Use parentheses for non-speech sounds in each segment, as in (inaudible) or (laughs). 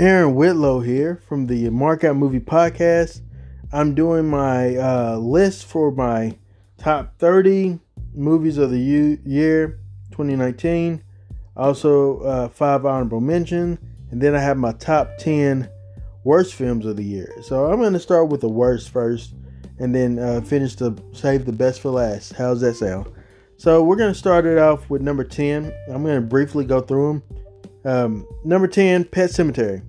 Aaron Whitlow here from the Markout Movie Podcast. I'm doing my uh, list for my top 30 movies of the year 2019. Also, uh, five honorable mention, and then I have my top 10 worst films of the year. So I'm going to start with the worst first, and then uh, finish to save the best for last. How's that sound? So we're going to start it off with number 10. I'm going to briefly go through them. Um, number 10, Pet Sematary.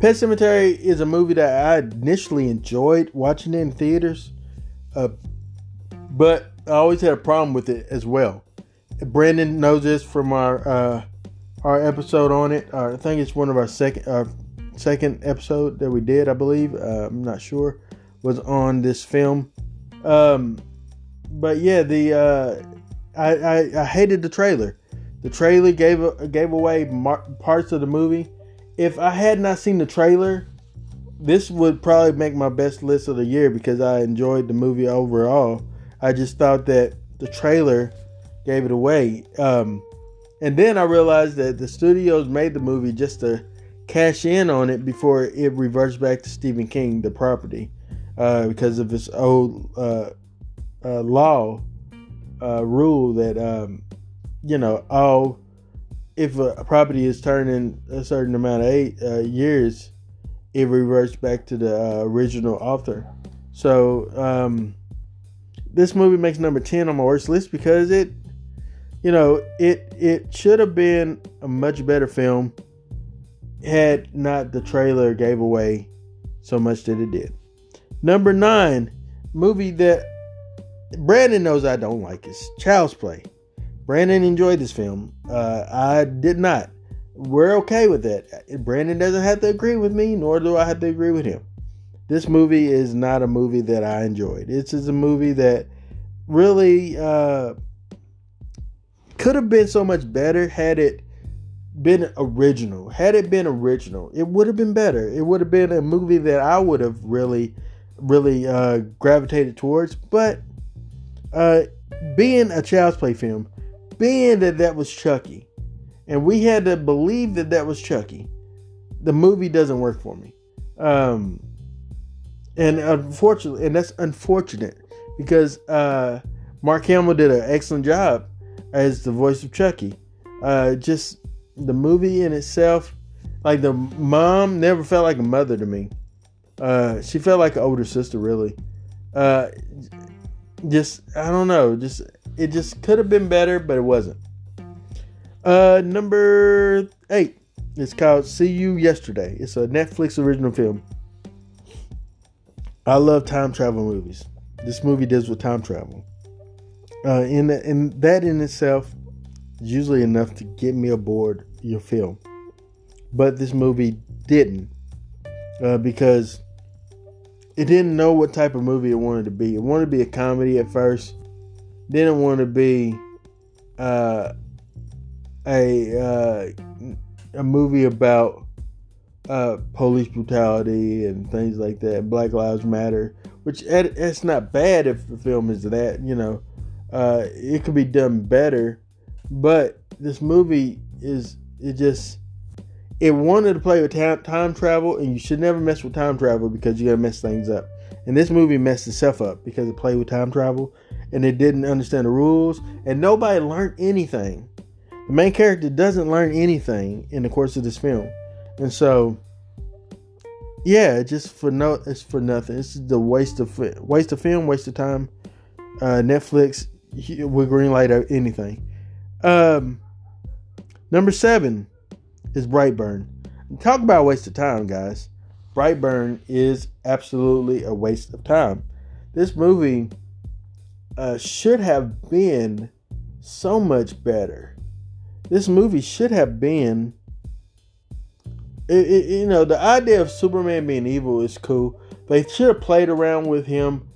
Pet Sematary is a movie that I initially enjoyed watching in theaters, uh, but I always had a problem with it as well. Brandon knows this from our uh, our episode on it. I think it's one of our second our second episode that we did. I believe uh, I'm not sure was on this film. Um, but yeah, the uh, I, I, I hated the trailer. The trailer gave gave away mar- parts of the movie if I had not seen the trailer, this would probably make my best list of the year because I enjoyed the movie overall. I just thought that the trailer gave it away. Um, and then I realized that the studios made the movie just to cash in on it before it reverts back to Stephen King, the property, uh, because of this old uh, uh, law uh, rule that um, you know all if a property is turning a certain amount of eight uh, years, it reverts back to the uh, original author. So um, this movie makes number ten on my worst list because it, you know, it it should have been a much better film had not the trailer gave away so much that it did. Number nine, movie that Brandon knows I don't like is Child's Play. Brandon enjoyed this film. Uh, I did not. We're okay with that. Brandon doesn't have to agree with me, nor do I have to agree with him. This movie is not a movie that I enjoyed. This is a movie that really uh, could have been so much better had it been original. Had it been original, it would have been better. It would have been a movie that I would have really, really uh, gravitated towards. But uh, being a child's play film, being that that was Chucky, and we had to believe that that was Chucky, the movie doesn't work for me. Um, and unfortunately, and that's unfortunate because uh, Mark Hamill did an excellent job as the voice of Chucky. Uh, just the movie in itself, like the mom never felt like a mother to me. Uh, she felt like an older sister, really. Uh, just I don't know, just it just could have been better, but it wasn't. Uh, number eight. It's called See You Yesterday. It's a Netflix original film. I love time travel movies. This movie deals with time travel. Uh, and, and that in itself is usually enough to get me aboard your film. But this movie didn't. Uh, because it didn't know what type of movie it wanted to be. It wanted to be a comedy at first didn't want to be uh, a uh, a movie about uh, police brutality and things like that. Black Lives Matter, which it's not bad if the film is that. You know, uh, it could be done better, but this movie is it just it wanted to play with time, time travel, and you should never mess with time travel because you're gonna mess things up. And this movie messed itself up because it played with time travel and they didn't understand the rules, and nobody learned anything. The main character doesn't learn anything in the course of this film, and so yeah, just for no, it's for nothing. It's the waste of waste of film, waste of time. Uh, Netflix will greenlight anything. Um, number seven is Brightburn. Talk about waste of time, guys. Brightburn is absolutely a waste of time. This movie uh, should have been so much better. This movie should have been. It, it, you know, the idea of Superman being evil is cool. They should have played around with him,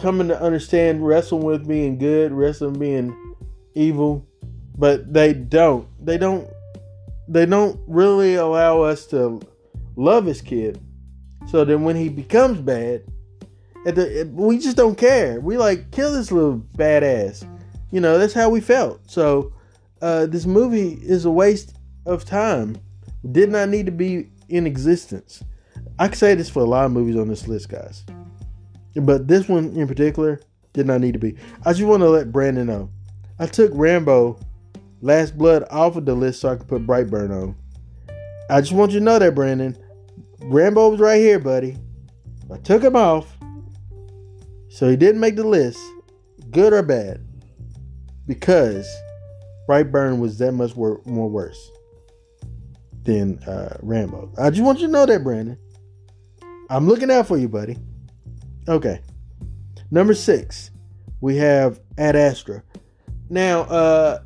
coming to understand wrestling with being good, wrestling being evil, but they don't. They don't. They don't really allow us to love his kid. So then, when he becomes bad, the, we just don't care. We like kill this little badass. You know, that's how we felt. So uh, this movie is a waste of time. Did not need to be in existence. I could say this for a lot of movies on this list, guys. But this one in particular did not need to be. I just want to let Brandon know. I took Rambo Last Blood off of the list so I could put Brightburn on. I just want you to know that, Brandon. Rambo was right here, buddy. I took him off. So he didn't make the list, good or bad, because Brightburn was that much wor- more worse than uh, Rambo. I just want you to know that, Brandon. I'm looking out for you, buddy. Okay. Number six, we have Ad Astra. Now, uh,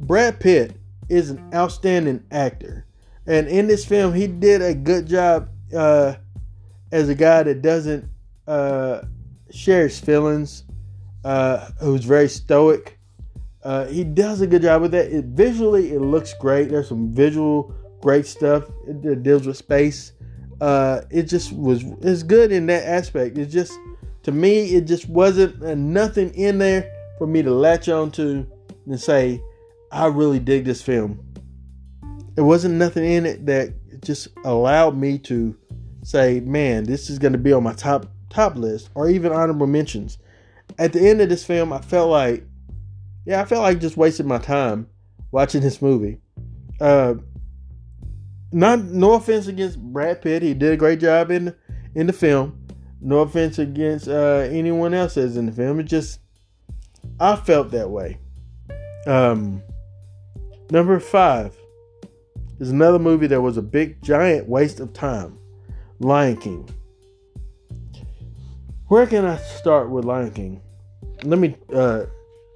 Brad Pitt is an outstanding actor. And in this film, he did a good job uh, as a guy that doesn't uh, share his feelings, uh, who's very stoic. Uh, he does a good job with that. It, visually, it looks great. There's some visual great stuff. It, it deals with space. Uh, it just was it's good in that aspect. It just to me, it just wasn't nothing in there for me to latch on to and say, I really dig this film. There wasn't nothing in it that just allowed me to say, man, this is going to be on my top top list or even honorable mentions. At the end of this film, I felt like, yeah, I felt like just wasting my time watching this movie. Uh, not no offense against Brad Pitt, he did a great job in in the film. No offense against uh, anyone else that's in the film. It just I felt that way. Um, number five is another movie that was a big giant waste of time. Lion King. Where can I start with Lion King? Let me uh,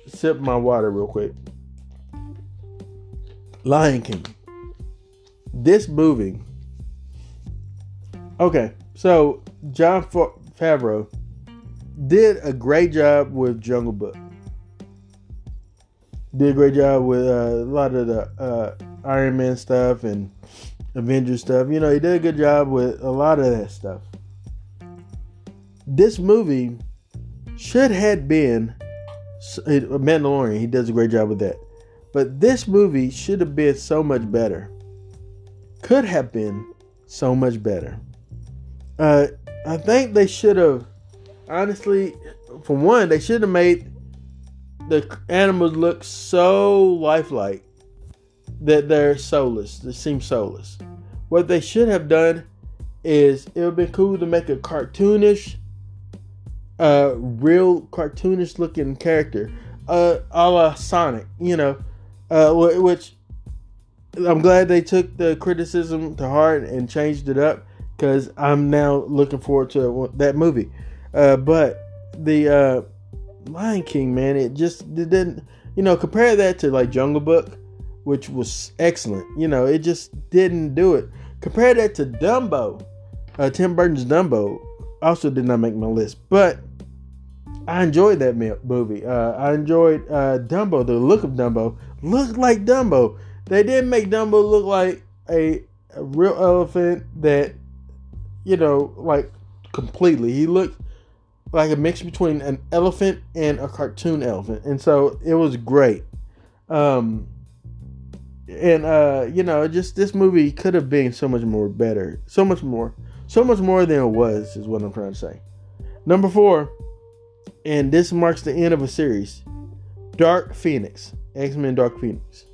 sip my water real quick. Lion King. This movie. Okay, so Jon Favreau did a great job with Jungle Book. Did a great job with uh, a lot of the uh, Iron Man stuff and Avengers stuff. You know, he did a good job with a lot of that stuff. This movie should have been Mandalorian. He does a great job with that. But this movie should have been so much better. Could have been so much better. Uh, I think they should have, honestly, for one, they should have made the animals look so lifelike that they're soulless. They seem soulless. What they should have done is it would have been cool to make a cartoonish, uh, real cartoonish looking character, uh, a la Sonic, you know, uh, which I'm glad they took the criticism to heart and changed it up because I'm now looking forward to that movie. Uh, but the uh, Lion King, man, it just it didn't, you know, compare that to like Jungle Book, which was excellent. You know, it just didn't do it. Compare that to Dumbo. Uh, Tim Burton's Dumbo also did not make my list, but I enjoyed that movie. Uh, I enjoyed uh, Dumbo. The look of Dumbo looked like Dumbo. They didn't make Dumbo look like a, a real elephant that you know, like completely. He looked like a mix between an elephant and a cartoon elephant, and so it was great. Um, and uh, you know, just this movie could have been so much more better, so much more, so much more than it was, is what I'm trying to say. Number four, and this marks the end of a series. Dark Phoenix, X Men Dark Phoenix.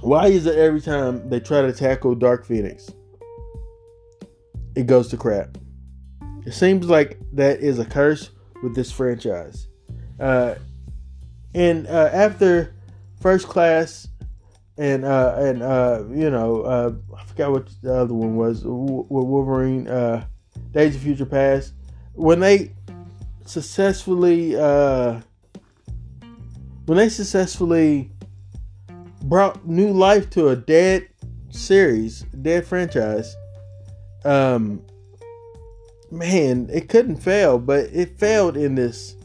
Why is it every time they try to tackle Dark Phoenix? it goes to crap. It seems like that is a curse with this franchise. Uh, and uh, after First Class and uh, and uh, you know uh, I forgot what the other one was with Wolverine, uh, Days of Future Past, when they successfully uh, when they successfully brought new life to a dead series, dead franchise um man, it couldn't fail, but it failed in this.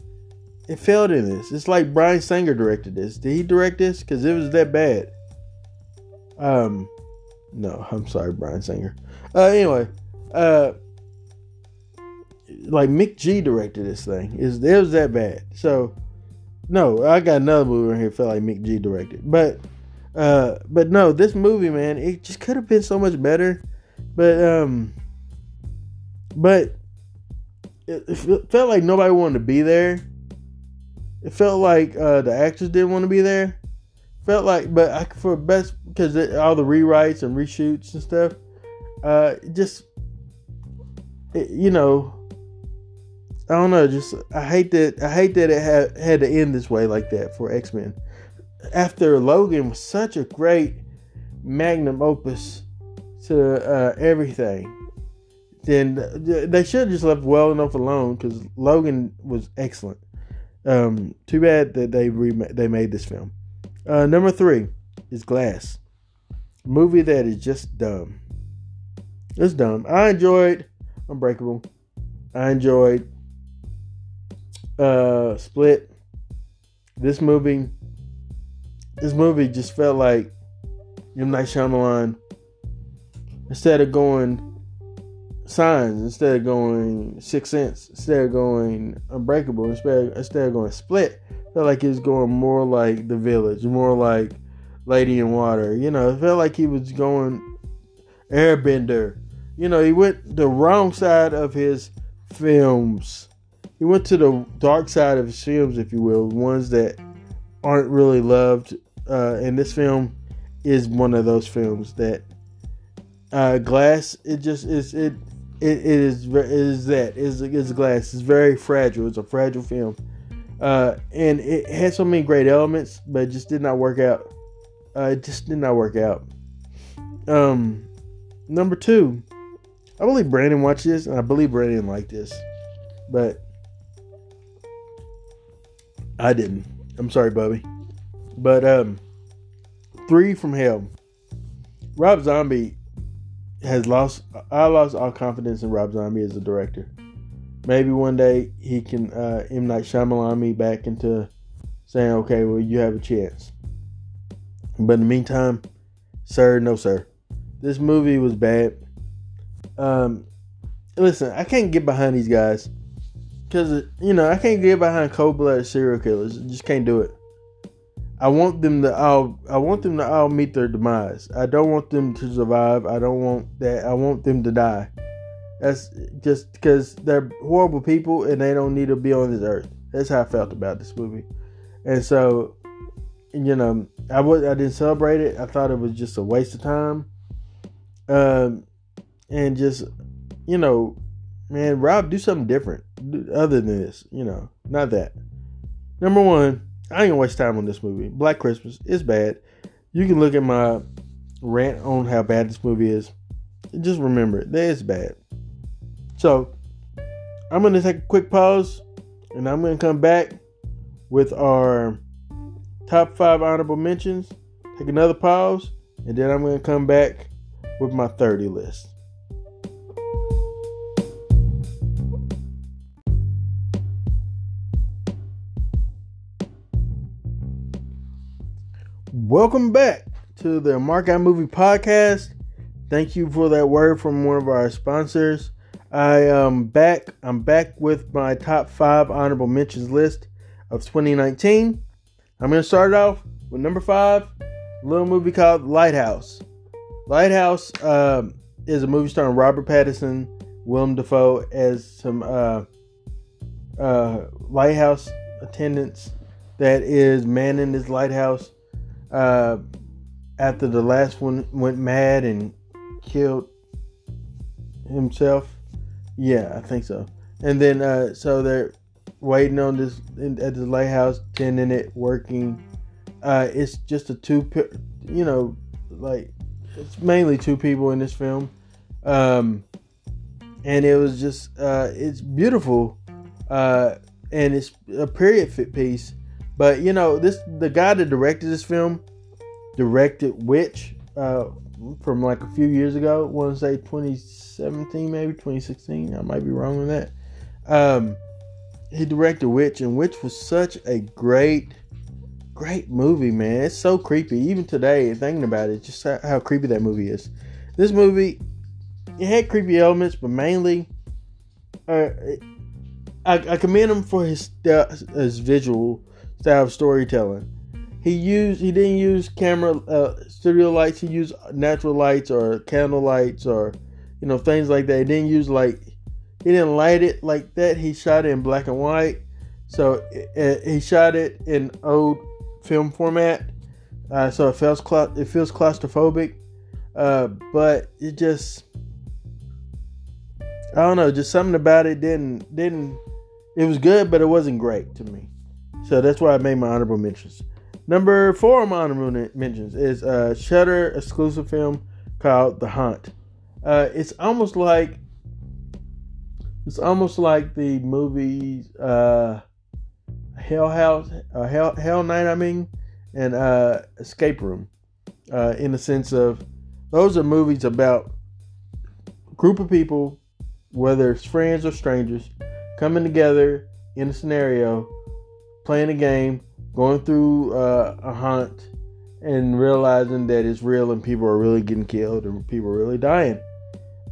It failed in this. It's like Bryan Singer directed this. Did he direct this? Because it was that bad. Um, no, I'm sorry, Bryan Singer. Uh, anyway, uh, like McG directed this thing. Is it was that bad? So, no, I got another movie right here. Felt like McG directed, but, uh, but no, this movie, man, it just could have been so much better but um, but it, it felt like nobody wanted to be there. It felt like uh, the actors didn't want to be there. Felt like, but I, for best because all the rewrites and reshoots and stuff, uh, just it, you know, I don't know. Just I hate that I hate that it had had to end this way like that for X Men. After Logan was such a great magnum opus to uh, everything, then they should have just left well enough alone because Logan was excellent. Um, too bad that they they made this film. Uh, number three is Glass, movie that is just dumb. It's dumb. I enjoyed Unbreakable. I enjoyed uh, Split. This movie, this movie just felt like M Night Shyamalan. Instead of going Signs, instead of going Six Sense, instead of going Unbreakable, instead instead of going Split, felt like he was going more like The Village, more like Lady in Water. You know, it felt like he was going Airbender. You know, he went the wrong side of his films. He went to the dark side of his films, if you will, ones that aren't really loved. Uh, and this film is one of those films that uh, Glass. It just is it. It, it is it is that is is glass. It's very fragile. It's a fragile film, uh, and it had so many great elements, but it just did not work out. Uh, it just did not work out. Um, number two, I believe Brandon watched this, and I believe Brandon liked this, but I didn't. I'm sorry, Bubby. But um, three from hell. Rob Zombie has lost. I lost all confidence in Rob Zombie as a director. Maybe one day he can uh, M Night Shyamalan me back into saying, "Okay, well, you have a chance." But in the meantime, sir, no sir. This movie was bad. Um, listen, I can't get behind these guys because you know I can't get behind cold-blooded serial killers. I just can't do it. I want them to all. I want them to all meet their demise. I don't want them to survive. I don't want that. I want them to die. That's just because they're horrible people and they don't need to be on this earth. That's how I felt about this movie, and so you know I was I didn't celebrate it. I thought it was just a waste of time. Um, and just you know, man, Rob, do something different other than this. You know, not that. Number one, I ain't gonna waste time on this movie. Black Christmas is bad. You can look at my rant on how bad this movie is. Just remember. That is bad. So I'm gonna take a quick pause, and I'm gonna come back with our top five honorable mentions. Take another pause, and then I'm gonna come back with my 30 list. Welcome back to the Mark Out Movie Podcast. Thank you for that word from one of our sponsors. I am back. I'm back with my top five honorable mentions list of 2019. I'm going to start off with number five, a little movie called Lighthouse. Lighthouse uh, is a movie starring Robert Pattinson, Willem Dafoe as some uh, uh, lighthouse attendants that is manning this lighthouse uh, after the last one went mad and killed himself. Yeah, I think so. And then uh, so they're waiting on this at the lighthouse, tending it, working. Uh, it's just a two, you know, like it's mainly two people in this film, um, and it was just uh, it's beautiful, uh, and it's a period fit piece but you know, this the guy that directed this film directed Witch uh, from like a few years ago. I want to say 2017, maybe 2016. I might be wrong on that. Um, he directed Witch, and Witch was such a great, great movie, man. It's so creepy. Even today, thinking about it, just how, how creepy that movie is. This movie, it had creepy elements, but mainly, uh, I, I commend him for his his visual style of storytelling. He used he didn't use camera uh, studio lights. He used natural lights or candle lights or you know, things like that. He didn't use like he didn't light it like that. He shot it in black and white. So it, he shot it in old film format. Uh, so it feels it feels claustrophobic. Uh, but it just I don't know, just something about it didn't didn't it was good, but it wasn't great to me. So that's why I made my honorable mentions. Number four of my honorable mentions is a Shudder exclusive film called The Hunt. Uh, it's almost like it's almost like the movie uh, Hell House, uh, Hell Hell Night. I mean, and uh, Escape Room, uh, in the sense of those are movies about group of people, whether it's friends or strangers, coming together in a scenario, playing a game, going through uh, a hunt, and realizing that it's real and people are really getting killed and people are really dying.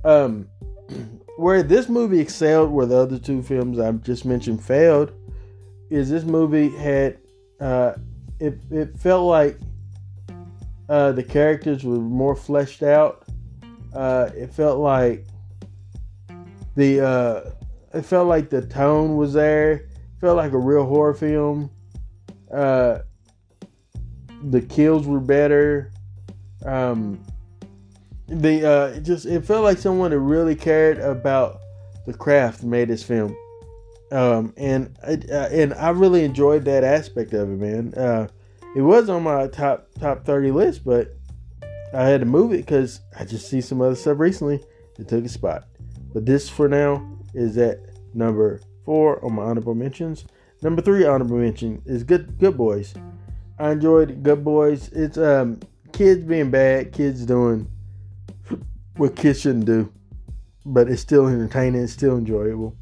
Um, (clears throat) where this movie excelled, where the other two films I've just mentioned failed, is this movie had uh, it it felt like uh, the characters were more fleshed out. Uh, it felt like the uh, it felt like the tone was there. Felt like a real horror film. Uh, the kills were better. Um, the uh, it just it felt like someone that really cared about the craft made this film. Um, and uh, and I really enjoyed that aspect of it, man. Uh, it was on my top top thirty list, but I had to move it because I just see some other stuff recently that took a spot. But this for now is at number four on my honorable mentions. Number three honorable mention is Good Good Boys. I enjoyed Good Boys. It's um kids being bad, kids doing what kids shouldn't do, but it's still entertaining. It's still enjoyable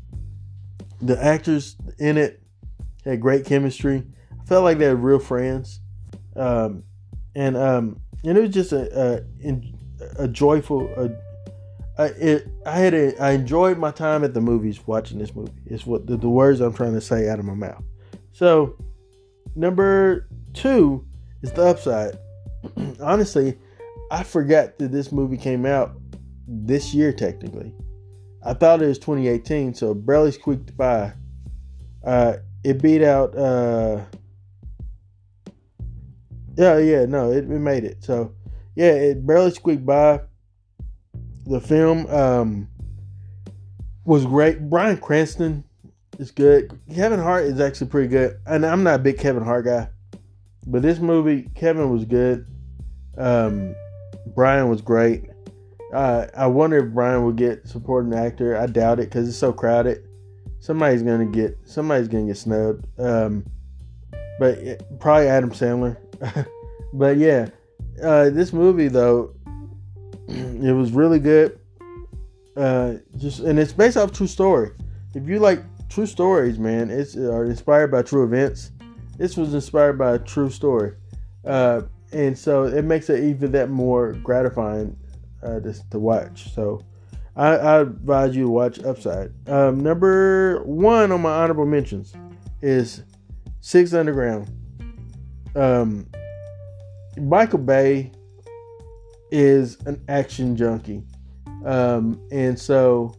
the actors in it had great chemistry. I felt like they were real friends, um, and um, and it was just a a, a joyful. A, I, it, I had a, I enjoyed my time at the movies watching this movie. It's what the, the words I'm trying to say out of my mouth. So, number two is the upside. (clears throat) Honestly, I forgot that this movie came out this year technically. I thought it was 2018, so barely squeaked by. Uh, it beat out. Uh, yeah, yeah, no, it, it made it. So, yeah, it barely squeaked by. The film um, was great. Bryan Cranston is good. Kevin Hart is actually pretty good. And I'm not a big Kevin Hart guy, but this movie, Kevin was good. Um, Bryan was great. Uh, I wonder if Bryan will get supporting actor. I doubt it because it's so crowded. Somebody's gonna get somebody's gonna get snubbed. Um, but it, probably Adam Sandler. (laughs) but yeah, uh, this movie though, it was really good. Uh, just and it's based off true story. If you like true stories, man, it's uh, inspired by true events. This was inspired by a true story, uh, and so it makes it even that more gratifying uh, to, to watch. So I, I, advise you to watch Upside. Um, number one on my honorable mentions is Six Underground. Um, Michael Bay is an action junkie. Um, and so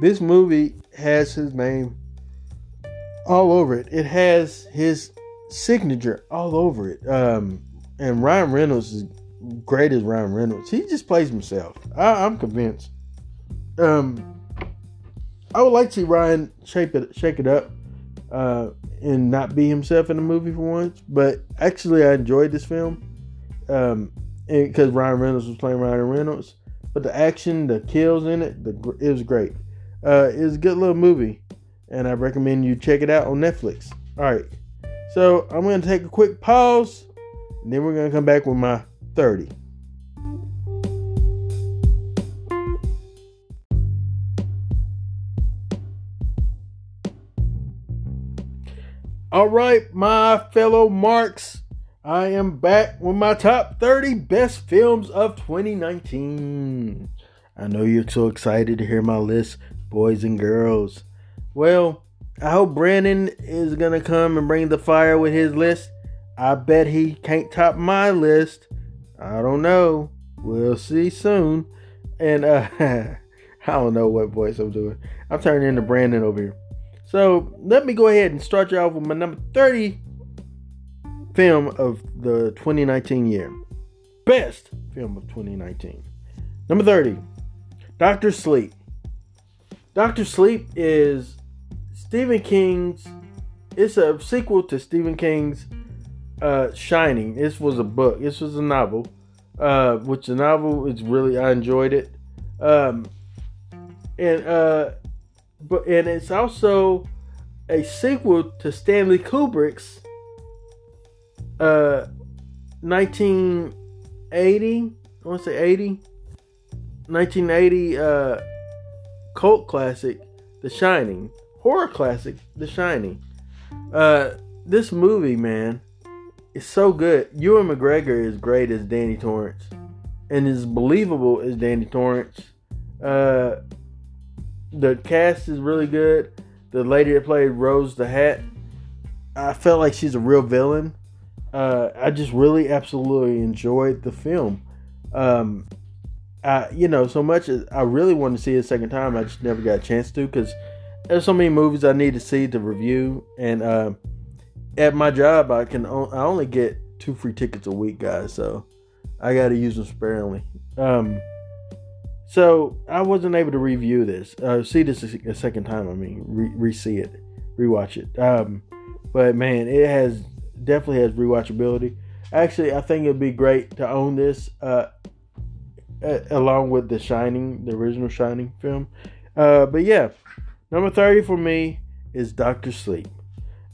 this movie has his name all over it. It has his signature all over it. Um, and Ryan Reynolds is great as Ryan Reynolds. He just plays himself. I, am convinced. Um, I would like to see Ryan shake it, shake it up, uh, and not be himself in the movie for once. But actually, I enjoyed this film, um, because Ryan Reynolds was playing Ryan Reynolds. But the action, the kills in it, the it was great. Uh, it was a good little movie, and I recommend you check it out on Netflix. All right, so I'm gonna take a quick pause, and then we're gonna come back with my 30. All right, my fellow marks, I am back with my top 30 best films of 2019. I know you're so excited to hear my list, boys and girls. Well, I hope Brandon is going to come and bring the fire with his list. I bet he can't top my list. I don't know. We'll see soon. And uh (laughs) I don't know what voice I'm doing. I'm turning into Brandon over here. So let me go ahead and start you off with my number 30 film of the 2019 year. Best film of 2019. Number 30, Doctor Sleep. Doctor Sleep is Stephen King's. It's a sequel to Stephen King's uh, Shining. This was a book. This was a novel. Uh, which the novel is really I enjoyed it. Um, and uh, but and it's also a sequel to Stanley Kubrick's uh 1980 I want to say 80 1980 uh cult classic The Shining. Horror classic The Shining. Uh this movie man is so good. Ewan McGregor is great as Danny Torrance and is believable as Danny Torrance. Uh the cast is really good. The lady that played Rose the Hat I felt like she's a real villain uh, I just really absolutely enjoyed the film. Um, I, you know, so much as I really want to see it a second time, I just never got a chance to because there's so many movies I need to see to review. And uh, at my job, I can o- I only get two free tickets a week, guys. So I got to use them sparingly. Um, so I wasn't able to review this, uh, see this a second time. I mean, re see it, rewatch it. Um, but man, it has definitely has rewatchability. Actually, I think it'd be great to own this uh, along with The Shining, the original Shining film. Uh, but yeah, number 30 for me is Doctor Sleep.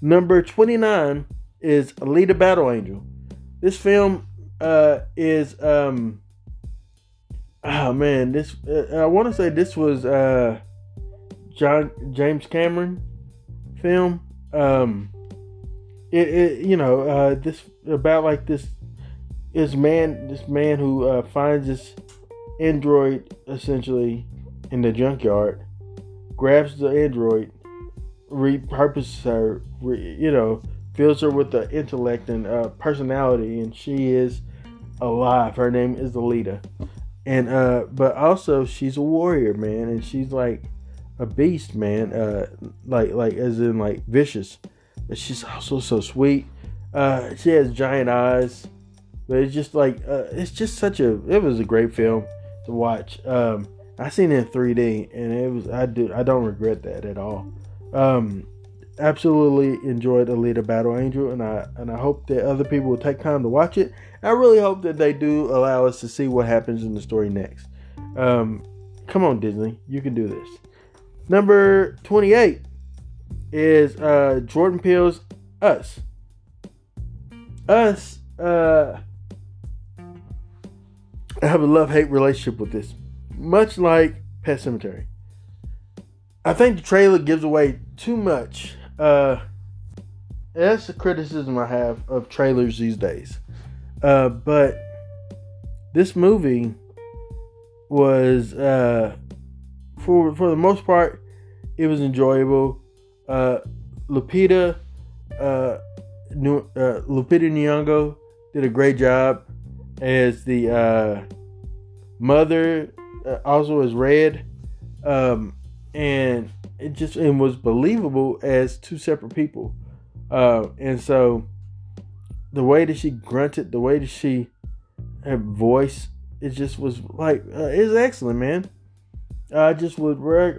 Number 29 is Alita Battle Angel. This film uh, is um oh man, this uh, I want to say this was uh John James Cameron film. Um it, it you know uh, this about like this this man this man who uh, finds this android essentially in the junkyard grabs the android repurposes her re, you know fills her with the intellect and uh, personality and she is alive. Her name is Alita. And uh but also she's a warrior man and she's like a beast man uh like like as in like vicious but she's also so sweet. Uh, she has giant eyes, but it's just like uh, it's just such a. It was a great film to watch. Um, I seen it in 3D, and it was I do I don't regret that at all. Um, absolutely enjoyed Alita Battle Angel, and I and I hope that other people will take time to watch it. I really hope that they do allow us to see what happens in the story next. Um, come on, Disney, you can do this. Number 28 is uh, Jordan Peele's Us. Us, uh, I have a love hate relationship with this, much like Pet Sematary. I think the trailer gives away too much. Uh, that's the criticism I have of trailers these days. Uh, but this movie was, uh, for for the most part, it was enjoyable. Uh, Lupita, uh, New, uh, Lupita Nyong'o did a great job as the uh, mother, uh, also as Red, um, and it just it was believable as two separate people, uh, and so the way that she grunted, the way that she her voice, it just was like uh, it's excellent, man. I just would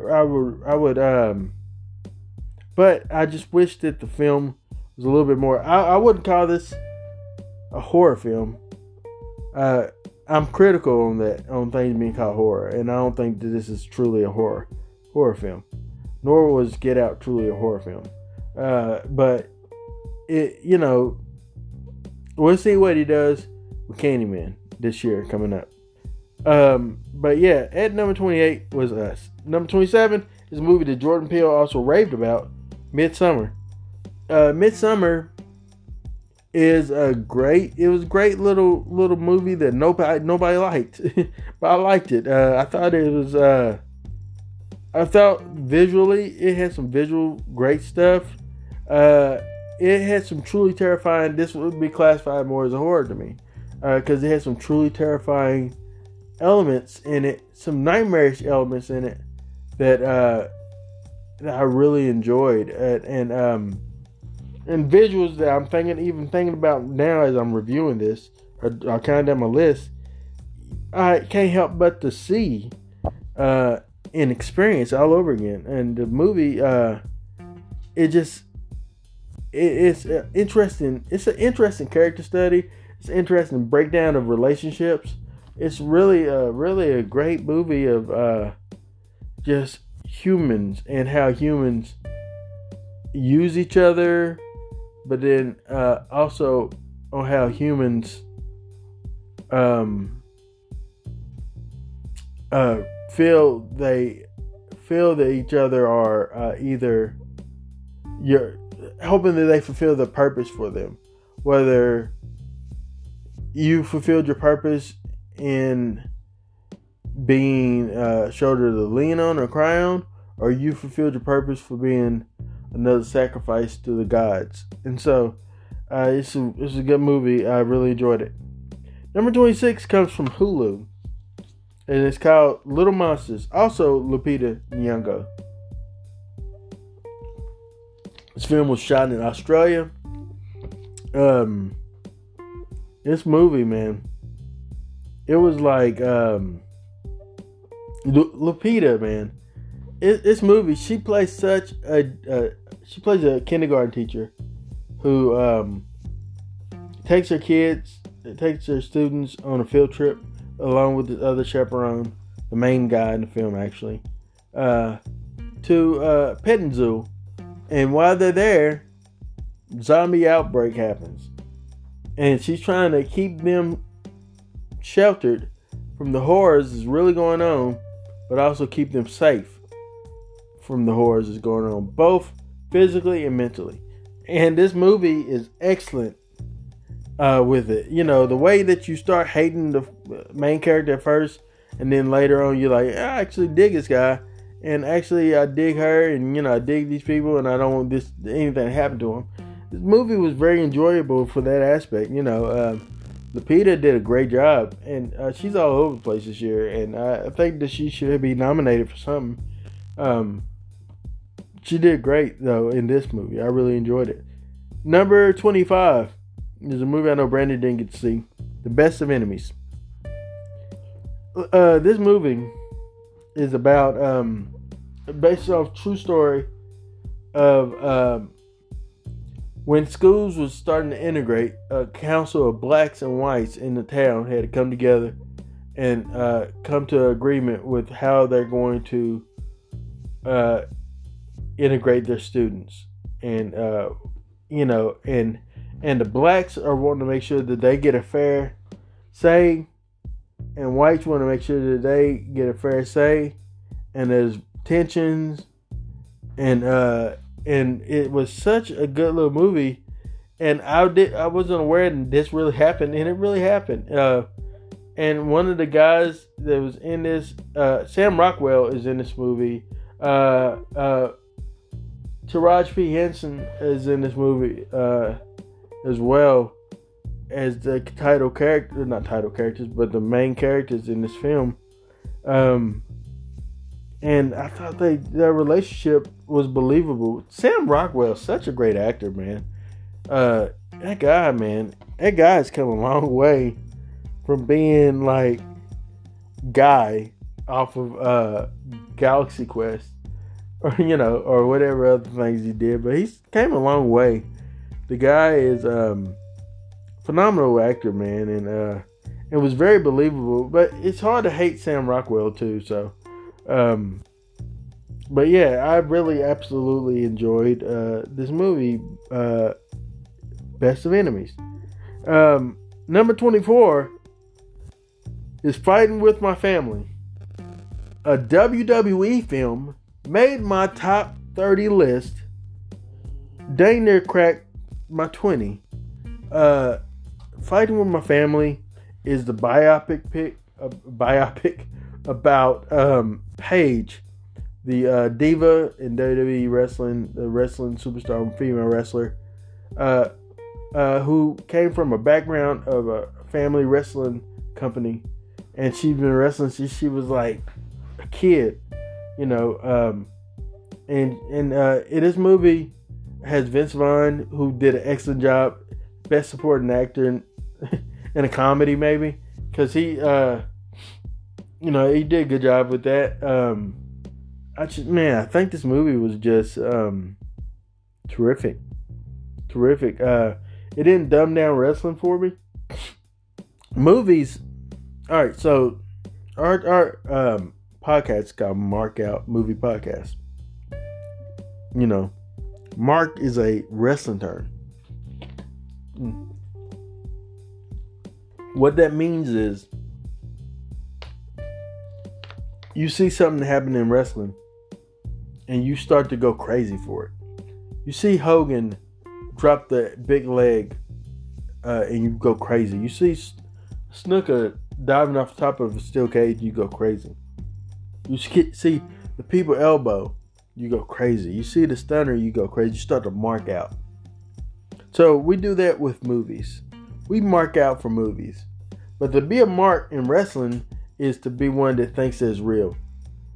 I would I would um but I just wish that the film was a little bit more. I, I wouldn't call this a horror film. Uh, I'm critical on that on things being called horror, and I don't think that this is truly a horror horror film. Nor was Get Out truly a horror film. Uh, but it, you know, we'll see what he does with Candyman this year coming up. Um, but yeah, at number 28 was us. Number 27 is a movie that Jordan Peele also raved about, Midsommar. Uh, Midsommar is a great. It was a great little little movie that nobody nobody liked, (laughs) but I liked it. Uh, I thought it was. Uh, I thought visually it had some visual great stuff. Uh, it had some truly terrifying. This would be classified more as a horror to me, because uh, it had some truly terrifying elements in it, some nightmarish elements in it that uh, that I really enjoyed, and, and um, and visuals that I'm thinking, even thinking about now as I'm reviewing this, or, or counting down my list. I can't help but to see uh, and experience all over again. And the movie, uh, it just it, it's interesting. It's an interesting character study. It's an interesting breakdown of relationships. It's really a really a great movie of uh, just humans and how humans use each other, but then uh, also on how humans um, uh, feel they feel that each other are uh, either you're hoping that they fulfill the purpose for them, whether you fulfilled your purpose in being a shoulder to lean on or cry on, or you fulfilled your purpose for being another sacrifice to the gods. And so, uh, it's a it's a good movie. I really enjoyed it. Number twenty six comes from Hulu, and it's called Little Monsters. Also, Lupita Nyong'o. This film was shot in Australia. Um, this movie, man, it was like um, L- Lupita, man. It, this movie, she plays such a uh, she plays a kindergarten teacher who um, takes her kids, takes her students on a field trip along with the other chaperone, the main guy in the film actually, uh, to uh, petting zoo. And while they're there, zombie outbreak happens, and she's trying to keep them sheltered from the horrors that's really going on, but also keep them safe from the horrors that's going on, both physically and mentally. And this movie is excellent uh, with it. You know, the way that you start hating the main character at first, and then later on you're like, I actually dig this guy, and actually I dig her, and you know I dig these people, and I don't want this anything to happen to them. This movie was very enjoyable for that aspect. You know, uh, Lupita did a great job, and uh, she's all over the place this year, and I think that she should be nominated for something. Um, she did great though in this movie. I really enjoyed it. Number twenty-five is a movie I know Brandon didn't get to see. The Best of Enemies. Uh, this movie is about um, based off true story of um, when schools was starting to integrate. A council of blacks and whites in the town had to come together and uh, come to agreement with how they're going to uh, integrate their students, and uh, you know, and and the blacks are wanting to make sure that they get a fair say, and whites want to make sure that they get a fair say, and there's tensions, and uh, and it was such a good little movie, and I did I wasn't aware that this really happened, and it really happened. Uh, and one of the guys that was in this, uh, Sam Rockwell is in this movie. Uh, uh, Taraji P Henson is in this movie. Uh, as well as the title character, not title characters, but the main characters in this film. Um, and I thought they their relationship was believable. Sam Rockwell, such a great actor, man. Uh, that guy, man, that guy's come a long way from being like guy off of uh Galaxy Quest, or you know, or whatever other things he did. But he's came a long way the guy is um phenomenal actor, man, and uh it was very believable. But it's hard to hate Sam Rockwell too. So, um, but yeah, I really absolutely enjoyed uh, this movie, uh, Best of Enemies. Um, number twenty four is Fighting with My Family, a WWE film made my top thirty list. Dang near cracked my 20. Uh, Fighting with My Family is the biopic pick, uh, biopic about um, Paige, the uh, diva in WWE wrestling, the wrestling superstar, female wrestler, uh, uh, who came from a background of a family wrestling company and she's been wrestling since she was like a kid, you know. Um, and and uh, in this movie has Vince Vaughn, who did an excellent job, best supporting actor in, (laughs) in a comedy maybe, because he, uh, you know, he did a good job with that. Um, I just man, I think this movie was just um, terrific, terrific. Uh, it didn't dumb down wrestling for me. Movies, all right. So our our um, podcast got mark out movie podcast. You know, mark is a wrestling term. Mm. What that means is you see something happen in wrestling and you start to go crazy for it. You see Hogan drop the big leg uh, and you go crazy. You see Snuka diving off the top of a steel cage, you go crazy. You see the people elbow, you go crazy. You see the stunner, you go crazy. You start to mark out. So we do that with movies. We mark out for movies. But to be a mark in wrestling is to be one that thinks it's real.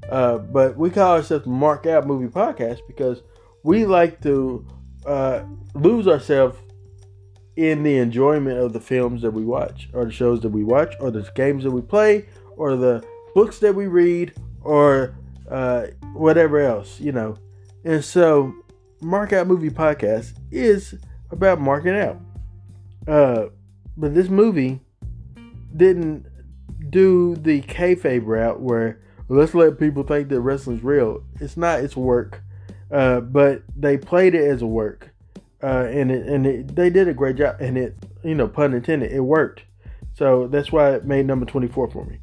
Uh, but we call ourselves Mark Out Movie Podcast because we like to uh, lose ourselves in the enjoyment of the films that we watch, or the shows that we watch, or the games that we play, or the books that we read, or uh, whatever else, you know. And so, Mark Out Movie Podcast is about marking out. Uh, but this movie didn't do the kayfabe route where let's let people think that wrestling's real. It's not. It's work. Uh, but they played it as a work, uh, and it, and it, they did a great job. And it, you know, pun intended, it worked. So that's why it made number twenty four for me.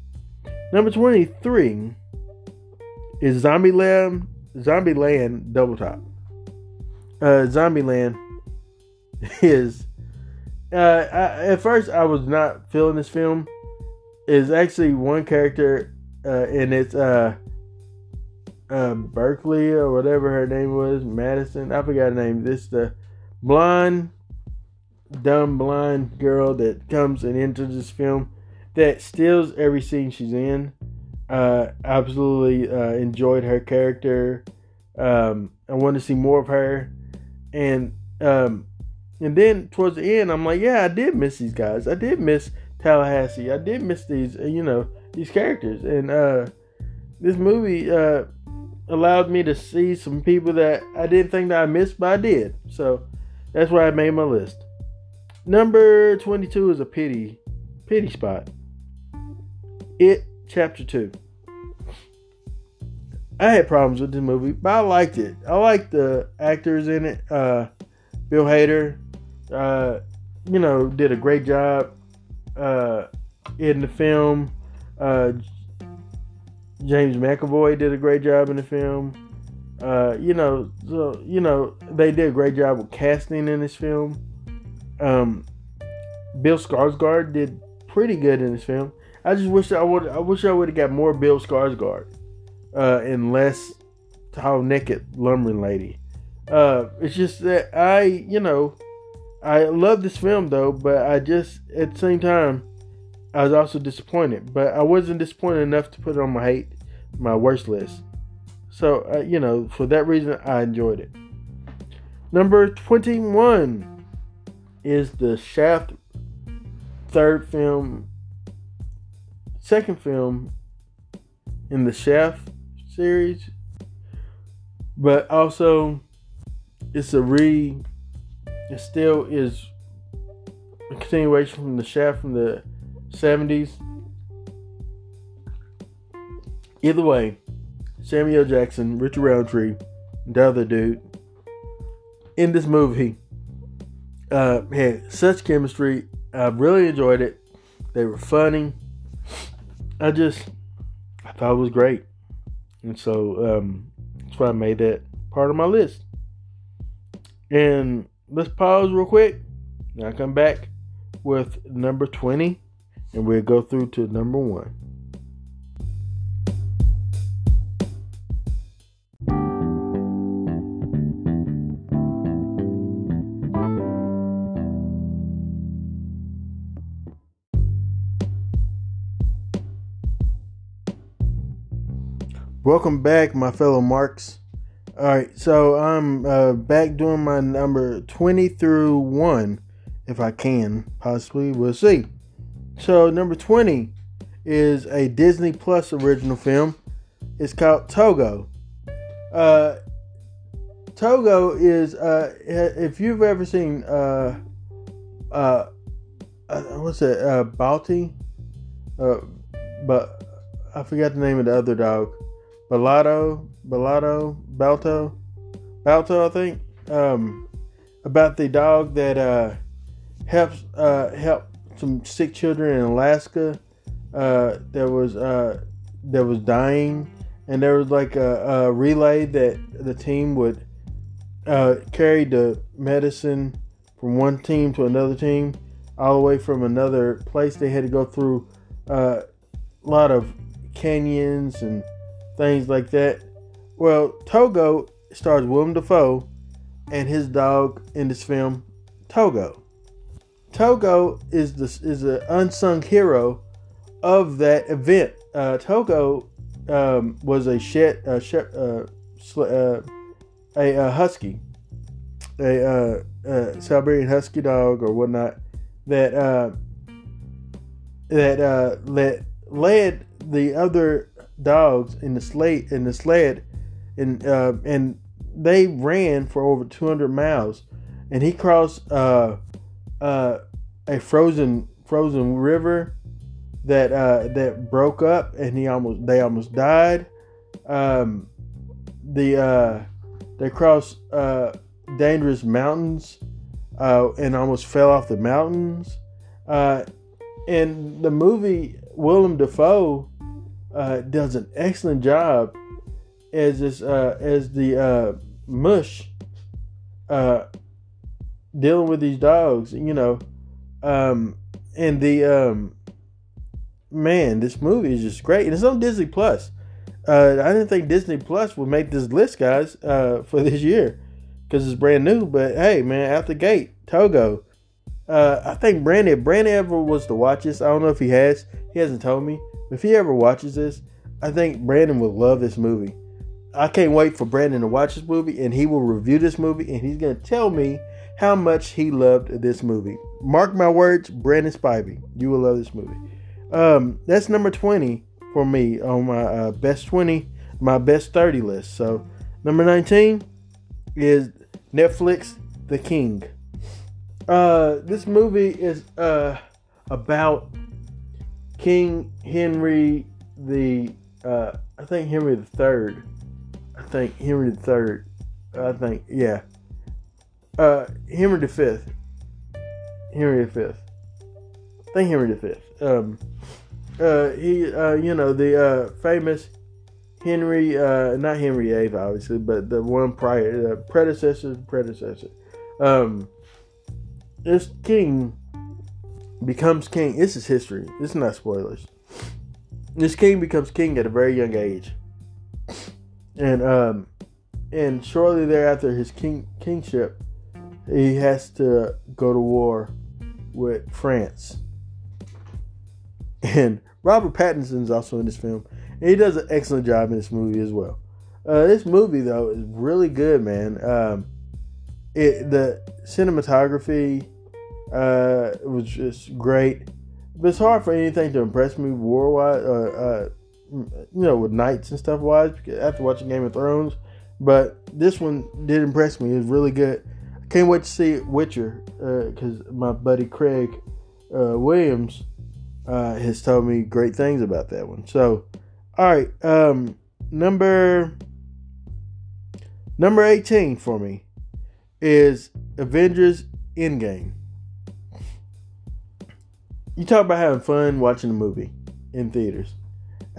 Number twenty three is Zombie Land. Zombieland Double Tap. Uh, Zombie Land (laughs) is. Uh, I, at first, I was not feeling this film. Is actually one character uh, and it's uh, uh, Berkeley or whatever her name was, Madison. I forgot her name. This the blonde, dumb blind girl that comes and enters this film that steals every scene she's in. Uh, absolutely uh, enjoyed her character. Um, I want to see more of her, and um, and then towards the end, I'm like, yeah, I did miss these guys. I did miss Tallahassee. I did miss these, uh, you know, these characters. And uh, this movie uh, allowed me to see some people that I didn't think that I missed, but I did. So that's why I made my list. Number 22 is a pity, pity spot. It Chapter 2. I had problems with this movie, but I liked it. I liked the actors in it. Uh, Bill Hader, uh, you know, did a great job uh, in the film. Uh, James McAvoy did a great job in the film. Uh, you know, so you know they did a great job with casting in this film. Um, Bill Skarsgård did pretty good in this film. I just wish I would. I wish I would have got more Bill Skarsgård uh, and less tall naked lumbering lady. Uh, it's just that I, you know, I love this film though, but I just at the same time I was also disappointed, but I wasn't disappointed enough to put it on my hate, my worst list. So, uh, you know, for that reason, I enjoyed it. Number 21 is the Shaft third film, second film in the Shaft series, but also it's a re, it still is a continuation from the Shaft from the 70s. Either way, Samuel Jackson, Richard Roundtree, the other dude in this movie uh, had such chemistry. I really enjoyed it. They were funny. I just, I thought it was great. And so um, that's why I made that part of my list. And let's pause real quick. Now I come back with number 20 and we'll go through to number one. Welcome back, my fellow marks. All right, so I'm uh, back doing my number 20 through 1, if I can, possibly. We'll see. So, number 20 is a Disney Plus original film. It's called Togo. Uh, Togo is, uh, if you've ever seen, uh, uh, uh what's it, uh, Balti? Uh, but I forgot the name of the other dog. Balado, Balado, Balto, Balto, I think. Um, about the dog that uh, helps uh, help some sick children in Alaska uh, that was uh, that was dying, and there was like a, a relay that the team would uh, carry the medicine from one team to another team, all the way from another place. They had to go through uh, a lot of canyons and things like that. Well, Togo stars Willem Dafoe and his dog in this film, Togo. Togo is the is an unsung hero of that event. Uh, Togo um, was a shed, uh, shed uh, a, a, husky, a, uh, a, Siberian husky dog or whatnot that uh, that uh, led the other dogs in the sled in the sled, and uh, and they ran for over 200 miles, and he crossed uh, uh, a frozen frozen river that uh, that broke up, and he almost they almost died. Um, the uh, they crossed uh, dangerous mountains and almost fell off the mountains. In the movie, Willem Dafoe does an excellent job as this uh, as the uh, mush uh, dealing with these dogs. You know, um, and the um, man, this movie is just great, and it's on Disney Plus. Uh, I didn't think Disney Plus would make this list, guys, uh, for this year because it's brand new. But hey, man, out the gate, Togo. Uh, I think Brandon, Brandon ever was to watch this, I don't know if he has. He hasn't told me. If he ever watches this, I think Brandon will love this movie. I can't wait for Brandon to watch this movie and he will review this movie and he's going to tell me how much he loved this movie. Mark my words, Brandon Spivey, you will love this movie. Um, that's number 20 for me on my uh, best 20, my best 30 list. So, number 19 is Netflix The King. Uh, this movie is uh, about King Henry the uh, I think Henry the Third. Think Henry the Third. I think yeah. Uh, Henry the Fifth. Henry the Fifth. I think Henry the Fifth. Um, uh, he uh, you know the uh, famous Henry uh, not Henry VIII obviously, but the one prior the predecessor predecessor. Um, this king becomes king. This is history. This is not spoilers. This king becomes king at a very young age, and um, and shortly thereafter, his king kingship, he has to go to war with France. And Robert Pattinson is also in this film, and he does an excellent job in this movie as well. Uh, this movie though is really good, man. Um, it the cinematography uh, was just great. But it's hard for anything to impress me war wise, uh, uh, you know, with knights and stuff wise after watching Game of Thrones. But this one did impress me. It was really good. I can't wait to see Witcher because uh, my buddy Craig uh, Williams uh, has told me great things about that one. So, all right, um, number number eighteen for me is Avengers Endgame you talk about having fun watching a movie in theaters.